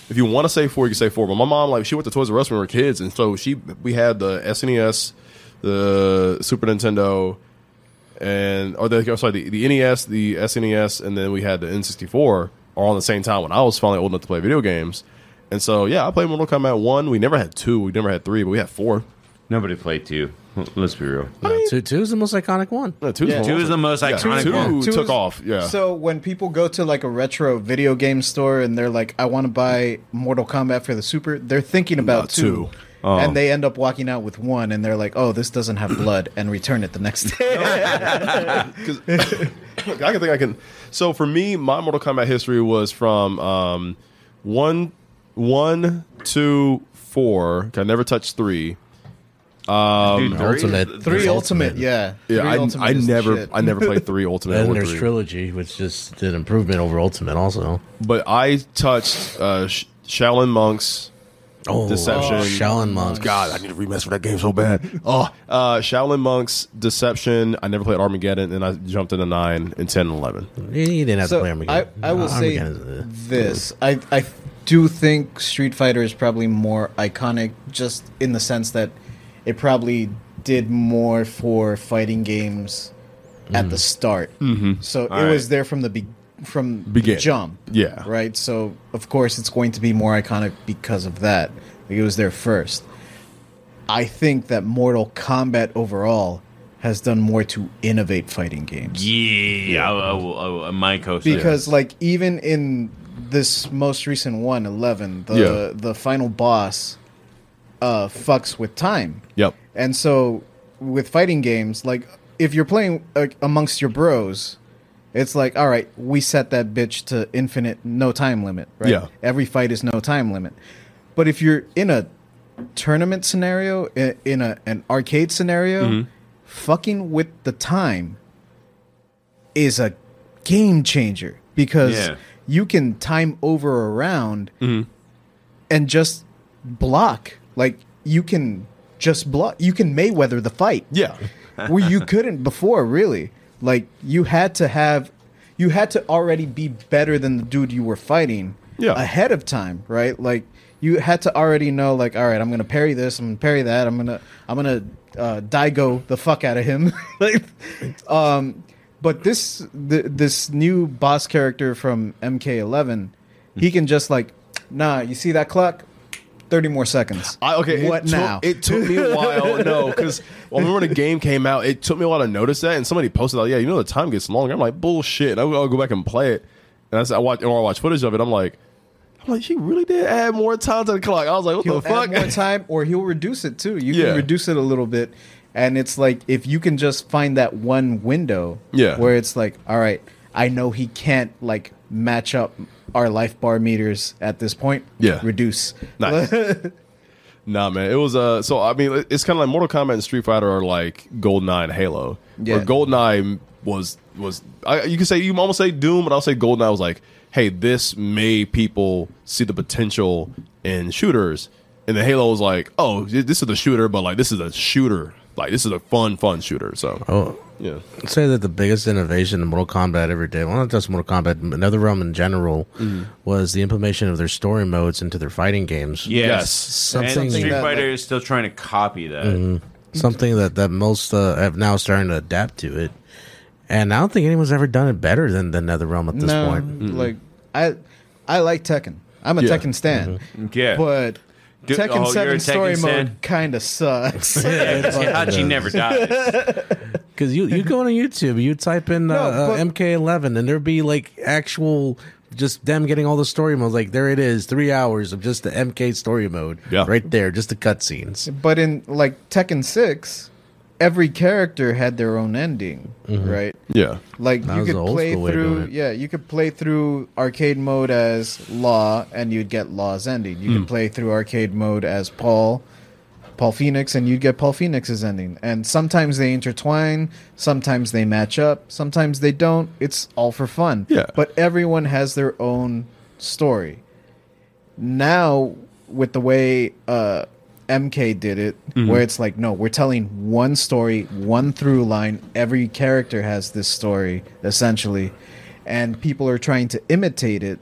If you want to say four, you can say four. But my mom, like, she went to Toys R Us when we were kids, and so she we had the SNES, the Super Nintendo, and or the sorry the, the NES, the SNES, and then we had the N64 all on the same time when I was finally old enough to play video games. And so yeah, I played Mortal Kombat one. We never had two. We never had three, but we had four. Nobody played two. Let's be real. No, two, two is the most iconic one. No, two's Yeah. Two is the most Yeah, iconic two one. Two took off. Yeah. So when people go to like a retro video game store and they're like, "I want to buy Mortal Kombat for the Super," they're thinking about Not two, two. Oh. and they end up walking out with one, and they're like, "Oh, this doesn't have blood," and return it the next day. *laughs* Because *laughs* *laughs* I can think I can. So for me, my Mortal Kombat history was from um, one, one, two, I never touched three. Dude, three Ultimate. Three Three Ultimate, Ultimate. yeah, Yeah, Three I, Ultimate I is the never, shit. I never played three *laughs* Ultimate. And or there's three. trilogy, which just did improvement over Ultimate, also. But I touched uh, Sh- Shaolin Monks. Oh, Deception. Shaolin Monks. God, I need to remess for that game so bad. oh, uh, Shaolin Monks, Deception. I never played Armageddon, and I jumped into nine and ten and eleven. You you didn't have to So play I, Armageddon. I will say Armageddon's, uh, this: I I do think Street Fighter is probably more iconic, just in the sense that it probably did more for fighting games at the start. Mm-hmm. So All it right. was there from the be- from the jump. Yeah. Right. So of course it's going to be more iconic because of that. Like, it was there first. I think that Mortal Kombat overall has done more to innovate fighting games Yeah, I, I, will- I, my coach. because like even in this most recent one 11 the Yeah. the final boss uh fucks with time Yep. and so with fighting games like if you're playing uh, amongst your bros it's like all right we set that bitch to infinite no time limit right Yeah. every fight is no time limit but if you're in a tournament scenario in, in a an arcade scenario Mm-hmm. fucking with the time is a game changer because Yeah. You can time over around Mm-hmm. and just block. Like you can just block. You can Mayweather the fight Yeah. *laughs* where you couldn't before. Really, like you had to have, you had to already be better than the dude you were fighting. Yeah. ahead of time, right? Like you had to already know, like, all right, I'm gonna parry this, I'm gonna parry that, I'm gonna, I'm gonna uh, Daigo the fuck out of him. *laughs* like, um, but this th- this new boss character from MK11, he can just like, nah, you see that clock? Thirty more seconds. I, okay, what it took, now? It took me a *laughs* while. no, because well, I remember when the game came out, it took me a while to notice that, and somebody posted like, "Yeah, you know the time gets longer." I'm like, "Bullshit!" And I'll, I'll go back and play it, and I, said, I watch or I watch footage of it. I'm like, I'm like, she really did add more time to the clock. I was like, what he'll the fuck? more time, or he'll reduce it too. You Yeah. can reduce it a little bit, and it's like if you can just find that one window, Yeah. where it's like, all right, I know he can't like match up our life bar meters at this point. Yeah. reduce. Nice. *laughs* Nah, man. It was uh so I mean it's kind of like Mortal Kombat and Street Fighter are like GoldenEye and Halo. Yeah. Where GoldenEye was was I, you can say you almost say Doom, but I'll say GoldenEye was like, hey, this made people see the potential in shooters, and the Halo was like, oh, this is the shooter, but like this is a shooter, like this is a fun, fun shooter. So Oh, yeah, I'd say that the biggest innovation in Mortal Kombat every day, well, not just Mortal Kombat, NetherRealm in general, Mm-hmm. was the implementation of their story modes into their fighting games. Yes. Yes. and Something Street that, Fighter like- is still trying to copy that. something that that most uh, have now starting to adapt to it. And I don't think anyone's ever done it better than than NetherRealm at this no, point. like I, I like Tekken. I'm a Yeah. Tekken stan, Yeah. but Do- Tekken oh, Seven story Tekken mode kind of sucks. *laughs* Yeah, Hachi never dies. *laughs* Because you you go on YouTube, you type in uh, No, uh, but- MK11, and there'd be like actual just them getting all the story modes. Like there it is, three hours of just the MK story mode. Yeah. right there, just the cutscenes. but in like Tekken Six, every character had their own ending, right? Yeah. Like That you could play school way of doing through, yeah, you could play through arcade mode as Law, and you'd get Law's ending. You Hmm. could play through arcade mode as Paul, Paul Phoenix, and you'd get Paul Phoenix's ending. And sometimes they intertwine, sometimes they match up, sometimes they don't. It's all for fun. Yeah. But everyone has their own story. Now, with the way uh, MK did it, Mm-hmm. where it's like, no, we're telling one story, one through line. Every character has this story, essentially. And people are trying to imitate it.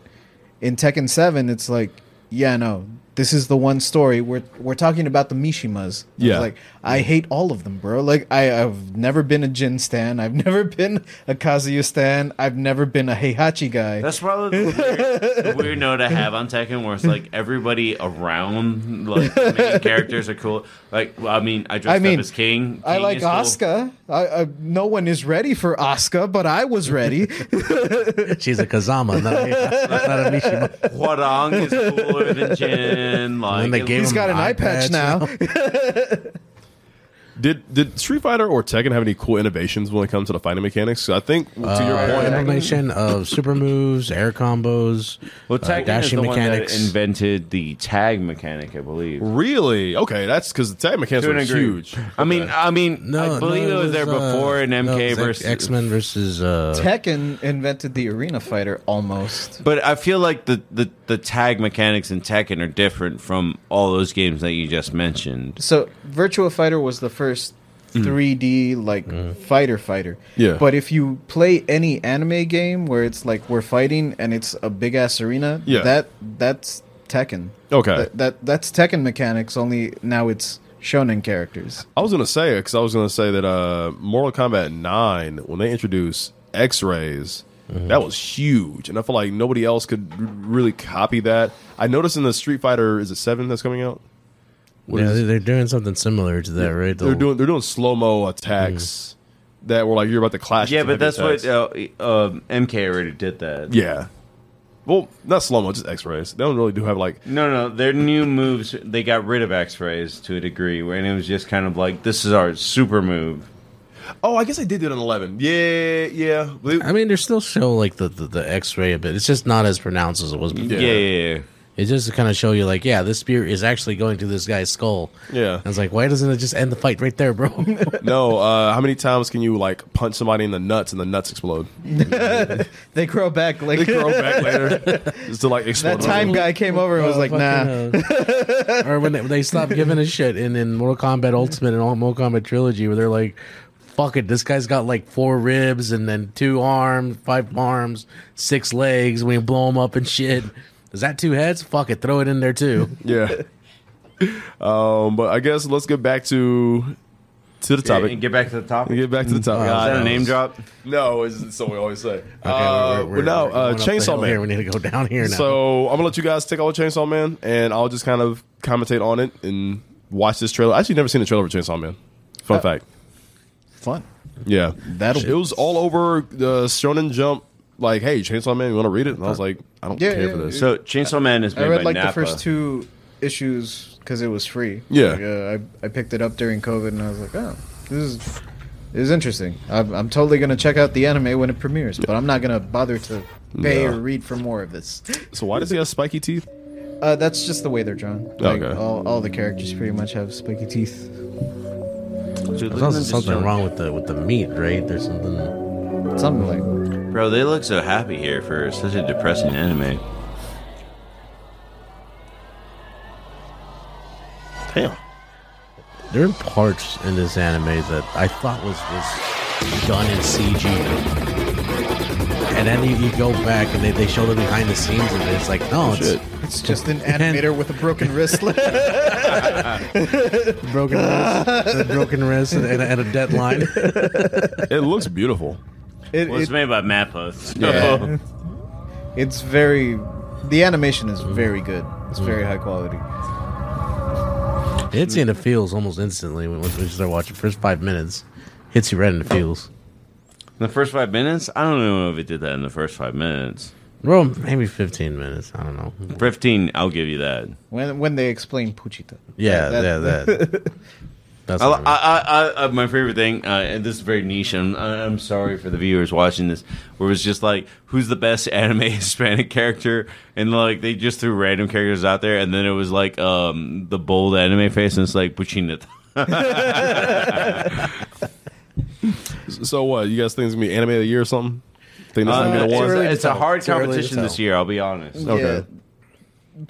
In Tekken 7, it's like, yeah, no, this is the one story. We're, we're talking about the Mishimas. It's Yeah. Like, I hate all of them, bro. Like, I, I've never been a Jin stan. I've *laughs* never been a Kazuya stan. I've never been a Heihachi guy. That's probably the weird, the *laughs* weird note to have on Tekken, where it's like everybody around like the main *laughs* characters are cool. Like, well, I mean, I dressed I mean, up as King. I like is cool. Asuka. I, I, no one is ready for Asuka, but I was ready. She's a Kazama, not a, not a Mishima. Hwoarang is cooler than Jin. Like, they gave He's got an eye eye patch now. *laughs* Did did Street Fighter or Tekken have any cool innovations when it comes to the fighting mechanics? I think to your Uh, point, combination of super moves, air combos, well, uh, Tekken is dashing the one that invented the tag mechanic, I believe. really okay. That's because the tag mechanics To an were degree. huge. I mean, I mean, no, I believe no, it was there before in MK versus X Men versus. Uh, Tekken invented the arena fighter almost. But I feel like the, the, the tag mechanics in Tekken are different from all those games that you just mentioned. So Virtua Fighter was the first 3D mm. like mm. fighter fighter. Yeah. But if you play any anime game where it's like we're fighting and it's a big ass arena, Yeah. that that's Tekken. Okay. That, that that's Tekken mechanics. Only now it's shonen characters. I was gonna say because I was gonna say that uh, Mortal Kombat Nine when they introduced X rays, mm-hmm. that was huge, and I feel like nobody else could r- really copy that. I noticed in the Street Fighter is it Seven that's coming out. What yeah, is they're doing something similar to that, right? They're doing they're doing slow mo attacks that were like you're about to clash. Yeah, but that's heavy what attacks. uh, um, MK already did that. Yeah. Well, not slow mo, just X rays. They don't really do have like No, no, their new moves, they got rid of X rays to a degree, and it was just kind of like, this is our super move. Oh, I guess I did do it on eleven. Yeah, yeah. I mean, they still show like the, the, the X ray a bit. It's just not as pronounced as it was before. Yeah, yeah, yeah. It's just to kind of show you, like, yeah, this spear is actually going through this guy's skull. Yeah. I was like, why doesn't it just end the fight right there, bro? *laughs* no, uh, how many times can you like punch somebody in the nuts and the nuts explode? They grow back like They grow back later *laughs* just to like explode. that time guy came over and was like, nah. Uh, *laughs* or when they, they stopped giving a shit in, in Mortal Kombat Ultimate and all Mortal Kombat Trilogy, where they're like, fuck it, this guy's got like four ribs and then two arms, five arms, six legs. We blow him up and shit, is that two heads? Fuck it, throw it in there too. *laughs* Yeah. um, but I guess let's get back to to the topic. And get back to the topic. get back to the topic. Is that a name drop? No, it's, it's what we always say. Okay, uh, but now, uh, going up the Chainsaw hill Man. Here. We need to go down here now. So I'm gonna let you guys take all the Chainsaw Man, and I'll just kind of commentate on it and watch this trailer. I actually never seen the trailer for Chainsaw Man. Fun fact. Fun. Yeah, That'll it was all over the Shonen Jump. Like, hey, Chainsaw Man, you want to read it? And I was like, I don't Yeah, care yeah, for this. So, Chainsaw Man is made I read by like Mappa. the first two issues because it was free. Yeah. Like, uh, I I picked it up during COVID and I was like, oh, this is this is interesting. I'm, I'm totally gonna check out the anime when it premieres, but I'm not gonna bother to pay No. or read for more of this. So why does he have spiky teeth? Uh, that's just the way they're drawn. Like, Okay. all, all the characters pretty much have spiky teeth. Dude, There's look also at something joint. wrong with the with the meat, right? There's something. Something like. Bro, they look so happy here for such a depressing anime. Damn. There are parts in this anime that I thought was was done in CG. and then you, you go back and they, they show the behind the scenes and. It's like no, it's It's just an animator with a broken wrist. *laughs* *laughs* broken wrist, a broken wrist, and, and, and a deadline. It looks beautiful. It, Well, it's it- made by Mappa. Yeah. *laughs* it's very. The animation is mm-hmm. very good. It's mm-hmm. very high quality. It hits you in the feels almost instantly when, we start watching. First five minutes hits you right in the feels. In the first five minutes? I don't know if it did that in the first five minutes. Well, maybe fifteen minutes. I don't know. 15, I'll give you that. When when they explain Pochita. Yeah, That- yeah, that. *laughs* That's I, what I. I, I, I, my favorite thing, uh, and this is very niche, and I- I'm sorry for the viewers watching this, where it was just like, who's the best *laughs* anime Hispanic character? And like, they just threw random characters out there, and then it was like um, the bold anime face, and it's like, Puchinit. *laughs* *laughs* So what? You guys think it's gonna be anime of the year or something? Think this is Uh, gonna be it's, the one? early it's a hard It's competition tell. this year, I'll be honest. Okay.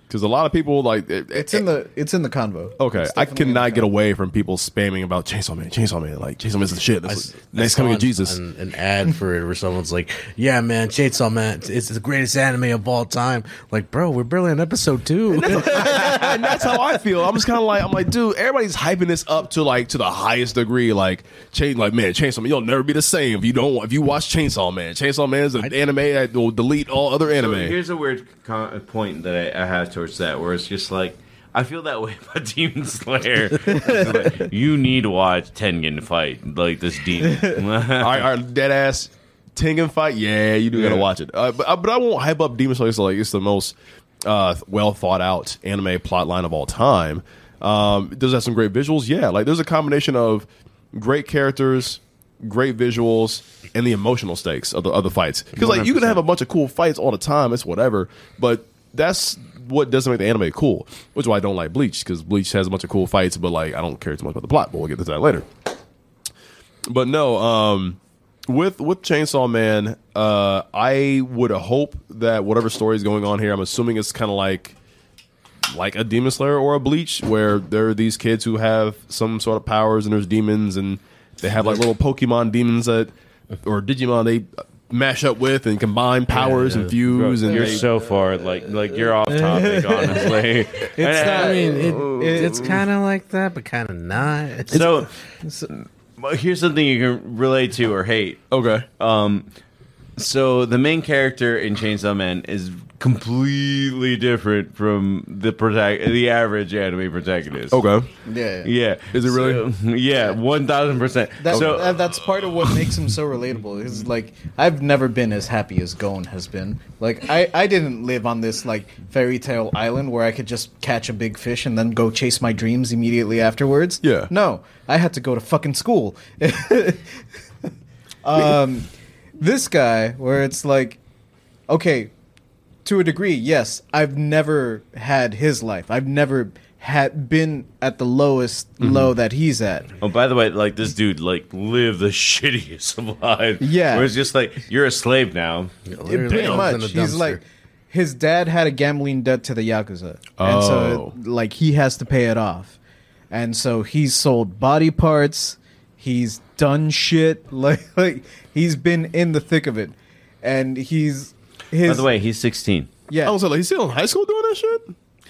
Because a lot of people like it, It's in the it's in the convo. Okay, I definitely in the cannot get away from people spamming about Chainsaw Man, Chainsaw Man, like Chainsaw Man's the shit. I That's s- next I coming saw of Jesus. An, an ad for it where someone's like, "Yeah, man, Chainsaw Man, it's the greatest anime of all time." Like, bro, we're barely on episode two. *laughs* and that's how I feel. I'm just kind of like, I'm like, dude, everybody's hyping this up to like to the highest degree. Like, chain, like, man, Chainsaw Man, you'll never be the same if you don't. If you watch Chainsaw Man, Chainsaw Man is an anime that will delete all other So anime. here's a weird con- point that I, I towards that, where it's just like I feel that way *laughs* about Demon Slayer. Like, you need to watch Tengen fight like this demon. all right, all right, dead ass Tengen fight. Yeah, you do gotta watch it. Uh, but, uh, but I won't hype up Demon Slayer. So like, it's the most uh, well thought out anime plot line of all time. Um, does have some great visuals? Yeah, like there's a combination of great characters, great visuals, and the emotional stakes of the other fights. Because like you can have a bunch of cool fights all the time, it's whatever, but that's what doesn't make the anime cool. Which is why I don't like Bleach because Bleach has a bunch of cool fights, but like I don't care too much about the plot. But we'll get to that later. But no, um, with with Chainsaw Man, uh, I would hope that whatever story is going on here, I'm assuming it's kind of like like a Demon Slayer or a Bleach, where there are these kids who have some sort of powers, and there's demons, and they have like little Pokemon demons that or Digimon they mash up with and combine powers and fuse, and you're they, so far like like you're off topic, *laughs* honestly. It's And, not- I mean, it, It- it's kind of like that, but kind of not. It's, so. well, Here's something you can relate to or hate. okay. Um, so the main character in Chainsaw Man is completely different from the protag- the average anime protagonist. Okay. Yeah. Yeah. Is it really? So- yeah, one thousand percent. That, So that- that's part of what makes him so relatable. Is like I've never been as happy as Gon has been. Like I, I didn't live on this like fairy tale island where I could just catch a big fish and then go chase my dreams immediately afterwards. Yeah. No, I had to go to fucking school. *laughs* um, this guy where it's like, okay, to a degree, yes, I've never had his life. I've never had been at the lowest mm-hmm. low that he's at. Oh, by the way, like this dude, like lived the *laughs* shittiest of lives. Yeah. where it's just like you're a slave now. Literally It pretty much. He's like, his dad had a gambling debt to the yakuza, and so Oh. like he has to pay it off, and so he's sold body parts. He's done shit *laughs* like like he's been in the thick of it, and he's his. By the way, he's 16. yeah, I was like, he's still in high school doing that shit.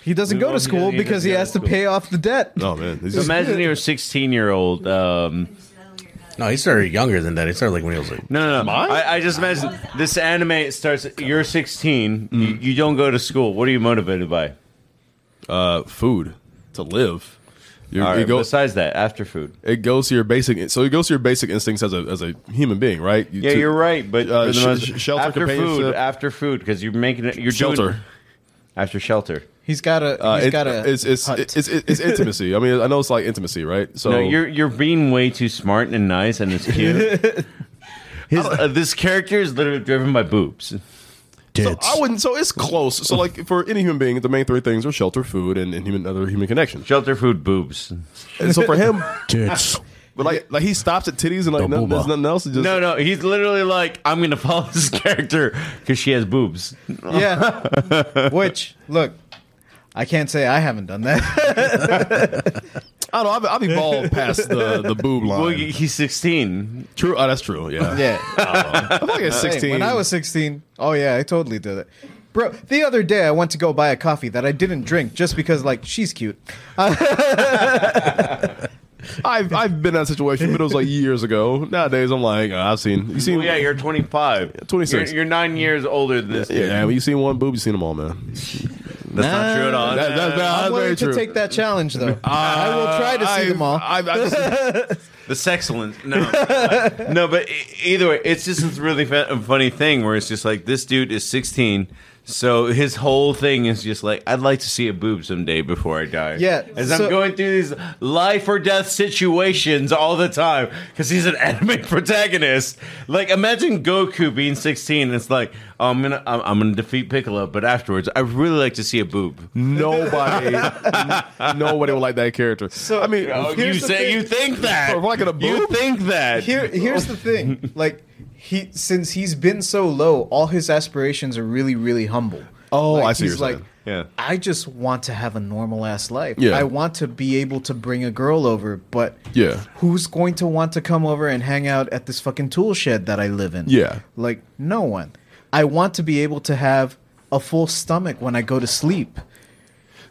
he doesn't go to school he because doesn't he go has to to school. pay off the debt. Oh man, he's just, imagine you're a 16 year old. Um, no, he started younger than that. He started like when he was like, no, no, no. Mine? I, I just imagine this anime starts. You're 16. You, you don't go to school. What are you motivated by? uh, food to live. You, All right, it, goes, besides that, after food. it goes to your basic. So it goes to your basic instincts as a as a human being, right? You, Yeah, to- you're right, but Uh, sh- most- shelter, after food, companionship. after food, because you're making it. You're Shelter. doing, after shelter. He's got a. Uh, He's it- got a. it's it's, it's it's it's intimacy. I mean, I know it's like intimacy, right? So No, you're you're being way too smart and nice, and it's cute. *laughs* His, uh, this character is literally driven by boobs. So. I wouldn't. So it's close. So like for any human being, the main three things are shelter, food, and, and human other human connection. Shelter, food, boobs. And so for him, *laughs* tits. but like like he stops at titties and like The nothing, booba. there's nothing else. He just No, no, he's literally like, I'm gonna follow *laughs* this character because she has boobs. Yeah. *laughs* Which look, I can't say I haven't done that. I don't know. I've, I've evolved past the the boob line. Well, he's 16. true. Oh, that's true. Yeah. yeah. *laughs* I think it's Hey, sixteen. when I was 16, oh yeah, I totally did it. Bro, the other day I went to go buy a coffee that I didn't drink just because like she's cute. *laughs* I've I've been in that situation, but it was like years ago. Nowadays, I'm like, uh, I've seen. You seen? Well, yeah, you're 25. 26. You're, you're nine years older than this. Yeah, dude. when you seen one boob, you seen them all, man. That's not true at all. That- that- that- I'm willing very to true. take that challenge though. *laughs* I will try to see them all. I, I just, *laughs* The sexcellence. No. *laughs* no, but e- either way, it's just this really fa- funny thing where it's just like this dude is 16. So his whole thing is just like, I'd like to see a boob someday before I die. Yeah, As so- I'm going through these life or death situations all the time because he's an *laughs* anime protagonist. Like, imagine Goku being 16 and it's like, oh, I'm gonna, I'm, I'm gonna defeat Piccolo, but afterwards, I'd really like to see a boob. nobody, n- nobody would like that character. So- I mean, Oh, you say thing. you think that? For liking a You think that? Here, here's the thing. Like he, since he's been so low, all his aspirations are really, really humble. Oh, Like, I see He's like, saying. Yeah. I just want to have a normal ass life. Yeah. I want to be able to bring a girl over, but Yeah. who's going to want to come over and hang out at this fucking tool shed that I live in? Yeah. Like no one. I want to be able to have a full stomach when I go to sleep.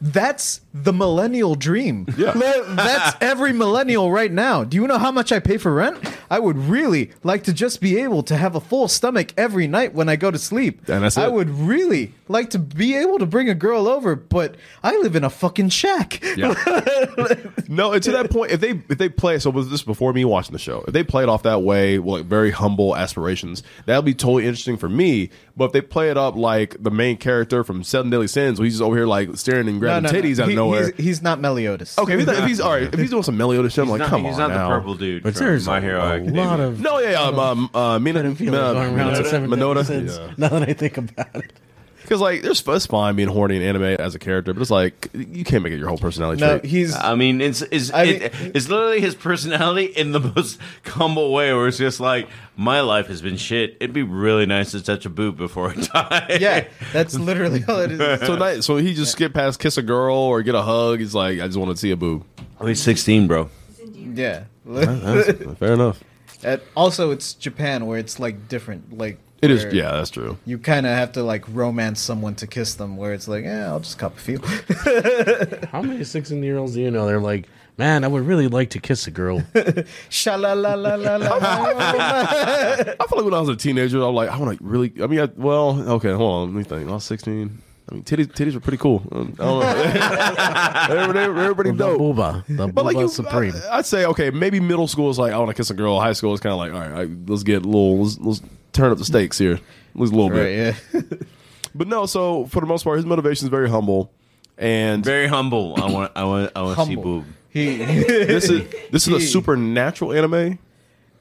That's the millennial dream. Yeah. *laughs* That's every millennial right now. Do you know how much I pay for rent? I would really like to just be able to have a full stomach every night when I go to sleep. And that's I it. would really like to be able to bring a girl over, but I live in a fucking shack. Yeah. *laughs* no, and to that point, if they if they play, so was this before me watching the show? If they play it off that way, well, like very humble aspirations, that'll be totally interesting for me. But if they play it up like the main character from Seven Deadly Sins, where he's just over here like staring and grabbing titties out He- nowhere. He's, he's not Meliodas. okay, if he's, if he's all right, if he's doing some Meliodas shit, I'm like, Not- come he's on not now. the purple dude But from there's My a, Hero a Academia. lot of No, yeah, um, um, uh, Mina, feelings going around the seven Mineta, Sins, yeah. Now that I think about it, Because like, there's it's fine being horny in anime as a character, but it's like you can't make it your whole personality No, trait. he's I mean, it's it's, I it- it's literally his personality in the *laughs* most humble way, where it's just like, my life has been shit. It'd be really nice to touch a boob before I *laughs* die. yeah, that's literally all it is. so nice. So he just skip past kiss a girl or get a hug. He's like, I just want to see a boob. Oh, he's 16, bro. Yeah. *laughs* Fair enough. And also, it's Japan where it's like different. Like It is. Yeah, that's true. You kind of have to like romance someone to kiss them. Where it's like, yeah, I'll just cop a few. *laughs* how many sixteen-year-olds do you know? They're like, man, I would really like to kiss a girl. *laughs* Sha la la la la la. *laughs* I feel like when I was a teenager, I was like, I want to really. I mean, I, well, okay, hold on. Let me think. I was 16. I mean, titties, titties were pretty cool. Um, I don't know. they, were, they, were, they were pretty the dope. booba, the But like you, supreme. I, would say okay, maybe middle school is like I want to kiss a girl. High school is kind of like all right, I, let's get a little, let's, let's turn up the stakes here, at least a little bit. Yeah. *laughs* But no, so for the most part, his motivation is very humble, and Very humble. I want, I want, I want to see Humble. boob. He. this is this is a supernatural anime.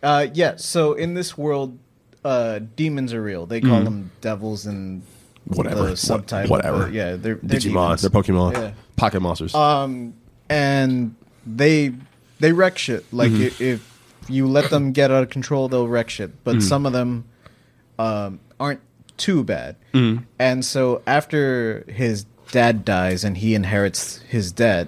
Uh, yeah. So in this world, uh, demons are real. They call them devils and. Whatever. The subtitle. Whatever. but yeah, they're, they're Digimon, demons. they're Pokemon, Yeah. pocket monsters. Um, and they they wreck shit. Like Mm-hmm. if you let them get out of control, they'll wreck shit. But Mm-hmm. some of them um, aren't too bad. Mm-hmm. And so after his dad dies and he inherits his debt,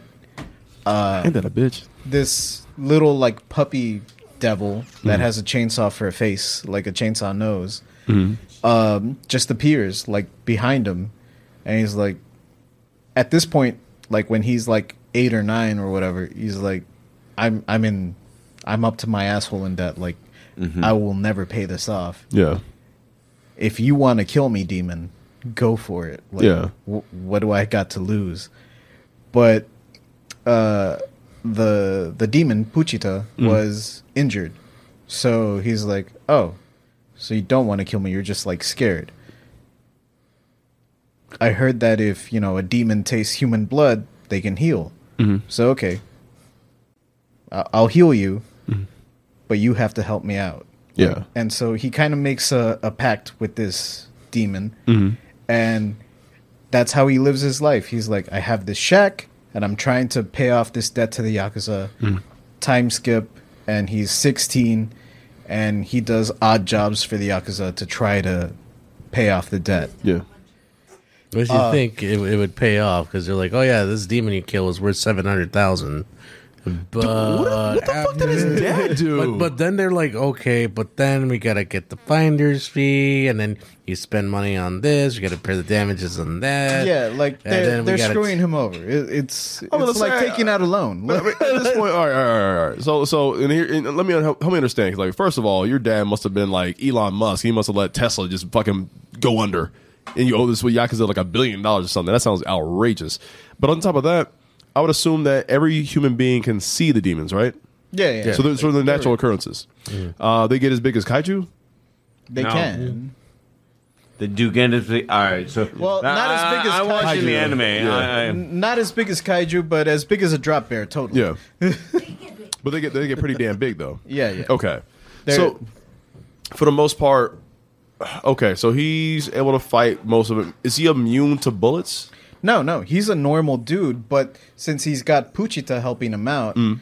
Ain't that a bitch? this little like puppy devil that Mm-hmm. has a chainsaw for a face, like a chainsaw nose, Mm-hmm. um, just appears like behind him, and he's like, at this point, like when he's like eight or nine or whatever, he's like, I'm I'm in, I'm up to my asshole in debt. Like, Mm-hmm. I will never pay this off. Yeah, If you want to kill me, demon, go for it. Like, Yeah. wh- what do I got to lose? But uh, the the demon Pochita Mm. was injured, so he's like, "Oh, so you don't want to kill me? You're just like scared." I heard that if you know a demon tastes human blood, they can heal. Mm-hmm. So okay, I- I'll heal you, Mm-hmm. but you have to help me out. Yeah, And so he kind of makes a, a pact with this demon. Mm-hmm. And that's how he lives his life. He's like, I have this shack, and I'm trying to pay off this debt to the Yakuza. Mm-hmm. Time skip, and he's 16, and he does odd jobs for the Yakuza to try to pay off the debt. yeah. Which you Uh, think it, it would pay off because they're like, oh yeah, this demon you kill is worth seven hundred thousand. But what, what the fuck did his dad do? But but then they're like, okay, but then we gotta get the finder's fee, and then you spend money on this. You gotta pay the damages on that. Yeah, like they're, then they're gotta- screwing him over. It, it's oh, it's like say, taking out a loan. But- but at this point, all right, all right, all right, all right. So, so, and here, and let me help, help me understand. 'cause, like, first of all, your dad must have been like Elon Musk. He must have let Tesla just fucking go under, and you owe this with Yakuza like a billion dollars or something. That sounds outrageous. But on top of that, I would assume that every human being can see the demons, right? yeah, yeah. So, they're, so they're natural occurrences. Uh, they get as big as kaiju. they No. can. The do get as big. All right, so Well, not as big as I, I watched in the Kaiju. anime. Yeah. I, I, Not as big as kaiju, but as big as a drop bear. Totally. Yeah, *laughs* but they get they get pretty damn big though. Yeah, yeah. Okay. They're- so for the most part, okay, so he's able to fight most of it. Is he immune to bullets? No, no, he's a normal dude, but since he's got Pochita helping him out, Mm.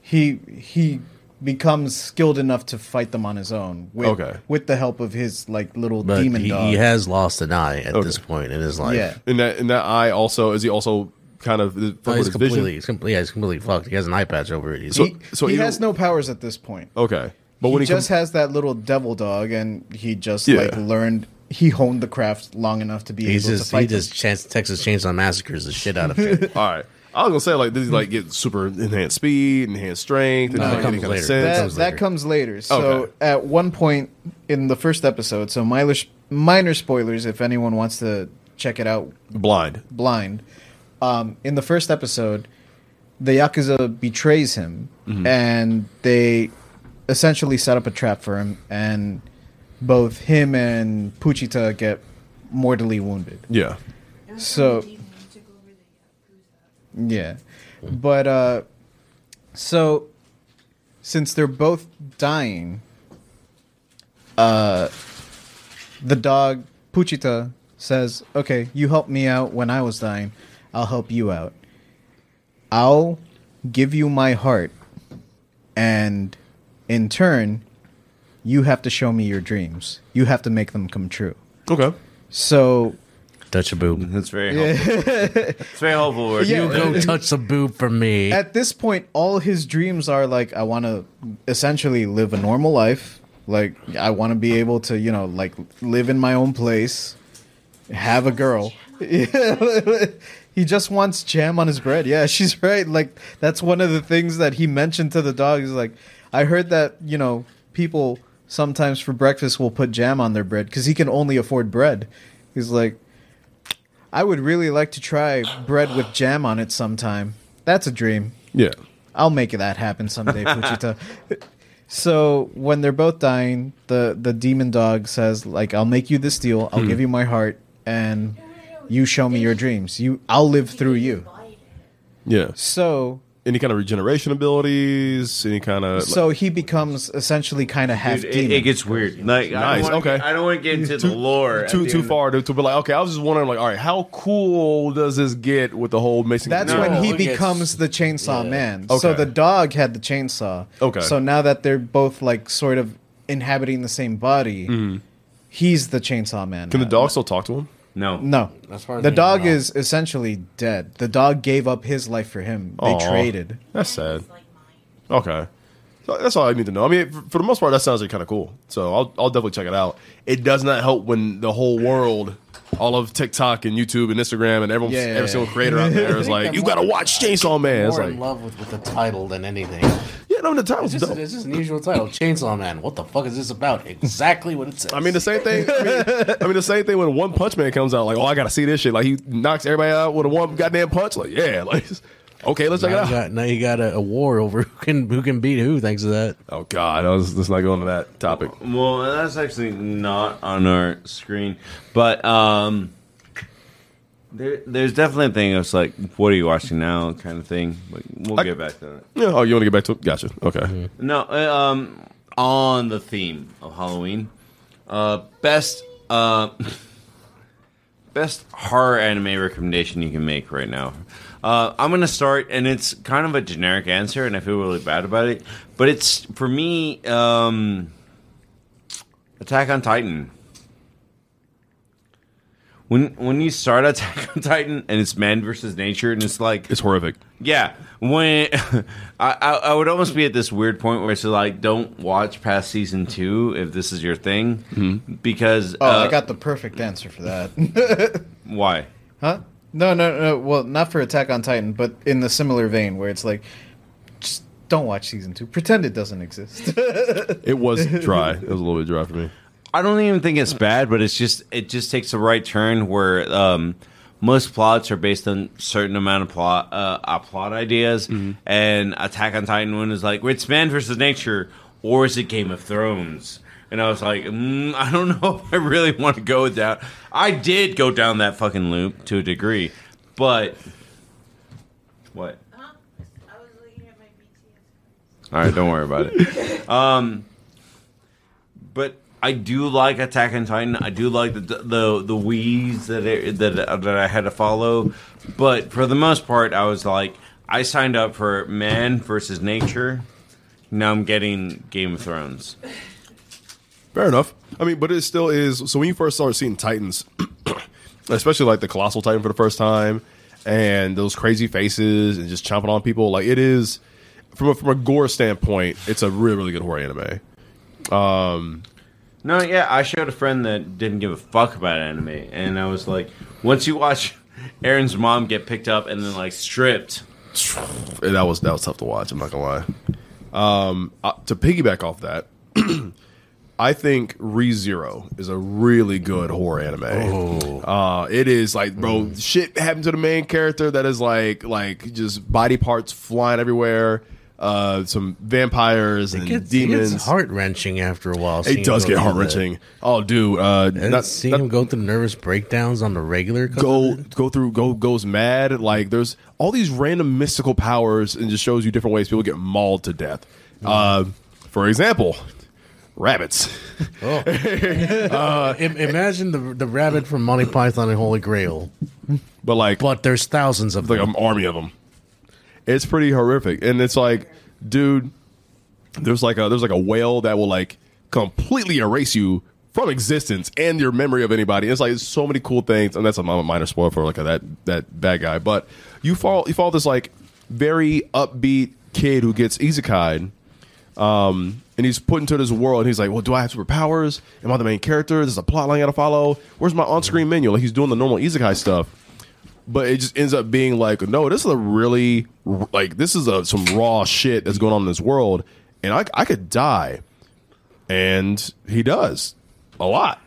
he he becomes skilled enough to fight them on his own. With, Okay. with the help of his like little but demon he, dog. he has lost an eye at Okay. this point in his life. yeah, In that in that eye also is he also kind of Oh, he's completely, he's completely, yeah, he's completely fucked. He has an eye patch over it. He's, So- he, so he has no powers at this point. Okay, but he, when he, just comes, has that little devil dog, and he just Yeah. like learned. He honed the craft long enough to be he's able just to fight. he them. just chance, Texas Chainsaw massacres the shit out of it. *laughs* all right. I was gonna say like does he like get super enhanced speed, enhanced strength, and No, like, it any comes kind of later. sense? that, comes that later. comes later. So Okay. at one point in the first episode, so minor minor spoilers if anyone wants to check it out Blind. blind. Um, in the first episode, the yakuza betrays him, and they essentially set up a trap for him, and both him and Pochita get mortally wounded. Yeah. So yeah, but uh, so since they're both dying, uh, the dog Pochita says, "Okay, you helped me out when I was dying. I'll help you out. I'll give you my heart, and in turn, you have to show me your dreams. You have to make them come true." Okay. So touch a boob. that's very helpful. it's very helpful. Word. Yeah. You go touch a boob for me. at this point, all his dreams are like, I want to essentially live a normal life. Like, I want to be able to, you know, like live in my own place, have a girl. *laughs* he just wants jam on his bread. Yeah, *laughs* she's right. Like, that's one of the things that he mentioned to the dog. He's like, I heard that, you know, people sometimes for breakfast will put jam on their bread because he can only afford bread. He's like, I would really like to try bread with jam on it sometime. That's a dream. Yeah. I'll make that happen someday, Pochita. *laughs* so when they're both dying, the the demon dog says, "Like I'll make you this deal. I'll hmm. give you my heart, and you show me your dreams. You, I'll live through you." Yeah. So Any kind of regeneration abilities? Any kind of so he becomes essentially kind of half Dude, it, it gets weird. Like, I Nice, don't wanna, okay. I don't want to get into the lore. too the too far to, to be like okay. I was just wondering like all right, how cool does this get with the whole mixing? That's No, when he it gets- becomes the chainsaw yeah. man. Okay. So the dog had the chainsaw. Okay. So now that they're both like sort of inhabiting the same body, he's the chainsaw man. Mm-hmm. Can the dog still talk to him? No, No. As far as the I dog know. is essentially dead. The dog gave up his life for him. They Aw. traded. That's sad. Okay. So that's all I need to know. I mean, for, for the most part, that sounds like kind of cool. So I'll, I'll definitely check it out. It does not help when the whole world, all of TikTok and YouTube and Instagram and everyone, Yeah. every single creator out there is *laughs* like, you got to watch Chainsaw Man. It's more like, in love with, with the title than anything. Yeah, no, the title's It's just, dope. it's just an usual title, Chainsaw Man. What the fuck is this about? Exactly what it says. I mean, the same thing. I mean, I mean, the same thing when One Punch Man comes out. Like, oh, I got to see this shit. Like, he knocks everybody out with a one goddamn punch. Like, yeah, *laughs* like, okay, let's check it out. you got, now you got a, a war over who can who can beat who. Thanks to that. Oh God, let's, let's not go into that topic. Well, that's actually not on our screen, but um, there, there's definitely a thing of like, what are you watching now, kind of thing. But we'll I- get back to that. Yeah. Oh, you want to get back to it? Gotcha. Okay. No, uh, um, on the theme of Halloween, uh, best uh, *laughs* best horror anime recommendation you can make right now. Uh, I'm gonna start, and it's kind of a generic answer, and I feel really bad about it. But it's for me, um, Attack on Titan. When when you start Attack on Titan and it's man versus nature and it's like It's horrific. yeah when *laughs* I, I I would almost be at this weird point where it's like don't watch past season two if this is your thing because Oh, uh, I got the perfect answer for that. *laughs* why huh? No, no, no. Well, not for Attack on Titan, but in the similar vein where it's like, just don't watch season two. Pretend it doesn't exist. *laughs* It was dry. It was a little bit dry for me. I don't even think it's bad, but it's just it just takes the right turn where um, most plots are based on certain amount of plot uh, uh, plot ideas, and Attack on Titan one is like it's man versus nature, or is it Game of Thrones? And I was like, mm, I don't *laughs* know if I really want to go down. I did go down that fucking loop to a degree, but what? Huh? I was looking at my BTS. All right, don't worry about it. *laughs* Um, but I do like Attack on Titan. I do like the the the wheeze that it, that that I had to follow. But for the most part, I was like, I signed up for man versus nature. Now I'm getting Game of Thrones. Fair enough. I mean, but it still is. So when you first started seeing Titans, *clears throat* especially like the Colossal Titan for the first time, and those crazy faces and just chomping on people, like it is from a, from a gore standpoint, it's a really really good horror anime. Um, No, yeah, I showed a friend that didn't give a fuck about anime, and I was like, once you watch *laughs* Eren's mom get picked up and then like stripped. *sniffs* That was that was tough to watch. I'm not gonna lie. Um, uh, to piggyback off that, *clears throat* I think ReZero is a really good horror anime. Uh, it is like, bro, shit happened to the main character that is like, like just body parts flying everywhere. Uh, some vampires and It gets, demons. heart wrenching after a while. it does get heart wrenching. Oh, dude, uh, And not- seeing not- him go through nervous breakdowns on the regular. go go through go goes mad like there's all these random mystical powers and just shows you different ways people get mauled to death uh, for example rabbits Oh. *laughs* uh, imagine the the rabbit from Monty Python and Holy Grail, but like but there's thousands of like them. an army of them it's pretty horrific and it's like dude there's like a there's like a whale that will like completely erase you from existence and your memory of anybody it's like so many cool things and that's a minor spoiler for like that that bad guy but you fall you follow this like very upbeat kid who gets isekai um, and he's put into this world, and he's like, "Well, do I have superpowers? Am I the main character? There's a plot line I gotta follow. Where's my on-screen menu?" Like he's doing the normal isekai stuff, but it just ends up being like, "No, this is a really like this is a some raw shit that's going on in this world, and I I could die." And he does a lot,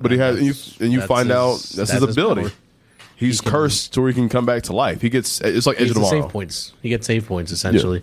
but he has and you, and you find his- out that's, his his ability. power. He's cursed to where he can come back to life. He gets it's like Edge He of Tomorrow. save points. He gets save points essentially.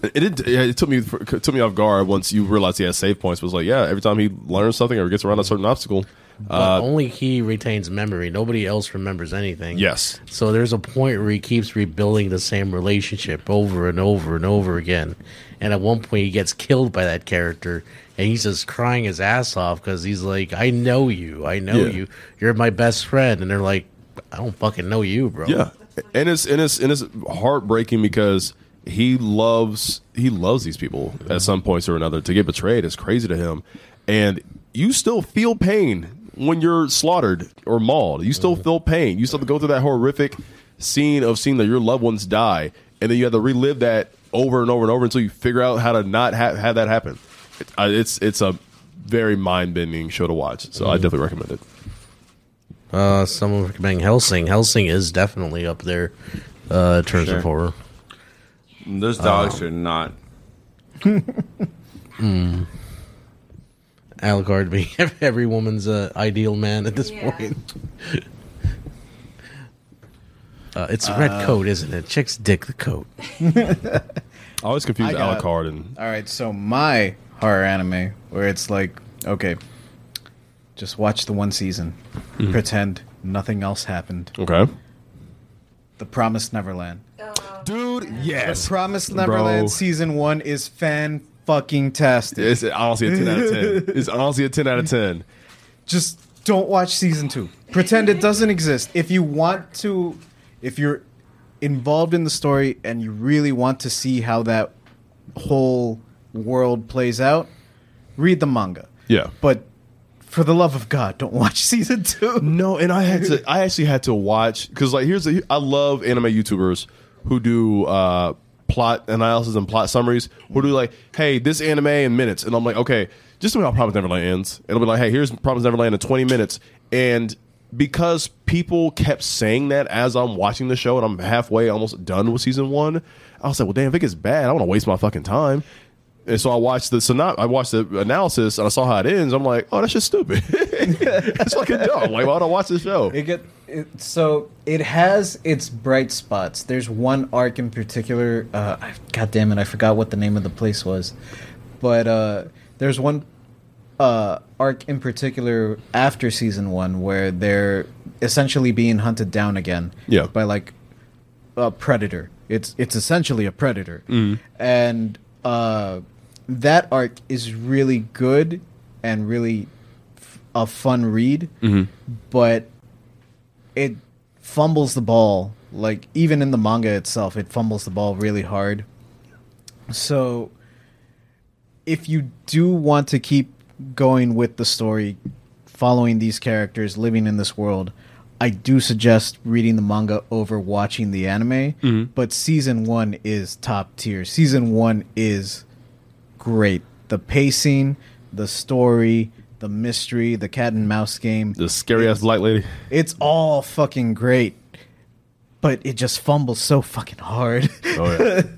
It, did, yeah, it took me it took me off guard once you realized he has save points. It was like, yeah, every time he learns something or gets around a certain obstacle, But uh, only he retains memory. Nobody else remembers anything. yes, So there's a point where he keeps rebuilding the same relationship over and over and over again. And at one point, he gets killed by that character, and he's just crying his ass off because he's like, "I know you. I know Yeah. you. You're my best friend." And they're like, "I don't fucking know you, bro." yeah, and it's and it's and it's heartbreaking because he loves he loves these people at some points or another. To get betrayed is crazy to him, and you still feel pain when you're slaughtered or mauled. You still feel pain. You still have to go through that horrific scene of seeing that your loved ones die, and then you have to relive that over and over and over until you figure out how to not ha- have that happen. It, uh, it's it's a very mind bending show to watch, so I definitely recommend it. Uh, someone recommending Hellsing. Hellsing is definitely up there uh, in terms Sure. of horror. Those dogs are not. *laughs* Alucard being *laughs* every woman's uh, ideal man at this Yeah. point. *laughs* Uh, it's a red coat, isn't it? Chicks dick the coat. *laughs* I always confuse I got- Alucard and All right, so my horror anime where it's like, okay, just watch the one season, pretend nothing else happened. okay, The Promised Neverland. dude. Yes, The Promised Bro. Neverland season one is fan fucking tastic. It's honestly a ten out of ten. *laughs* It's honestly a ten out of ten. Just don't watch season two. Pretend it doesn't exist. If you want to, if you're involved in the story and you really want to see how that whole world plays out, read the manga. Yeah, But for the love of God, don't watch *laughs* season two. No, and I had to. I actually had to watch because, like, here's a. I love anime YouTubers who do uh, plot analysis and plot summaries. Who do like, hey, this anime in minutes, and I'm like, okay, just how Promise Neverland ends. It'll be like, hey, here's Promise Neverland in 20 minutes, and because people kept saying that as I'm watching the show and I'm halfway almost done with season one, I was like, well, damn, if it gets bad, I don't want to waste my fucking time. And so I watched the synop- I watched the analysis and I saw how it ends. I'm like, oh, that's just stupid. *laughs* it's fucking dumb. Like, why would I watch this show? It get it, so it has its bright spots. There's one arc in particular. Uh, I- God damn it, I forgot what the name of the place was, but uh, there's one uh, arc in particular after season one where they're essentially being hunted down again. Yeah. by like a predator. It's it's essentially a predator, and uh, that arc is really good and really f- a fun read, but it fumbles the ball. Like even in the manga itself, it fumbles the ball really hard. So, if you do want to keep going with the story, following these characters, living in this world, I do suggest reading the manga over watching the anime. Mm-hmm. But season one is top tier. Season one is great. The pacing, the story, the mystery, the cat and mouse game. The scary ass black lady. It's all fucking great. But it just fumbles so fucking hard. Oh yeah. *laughs*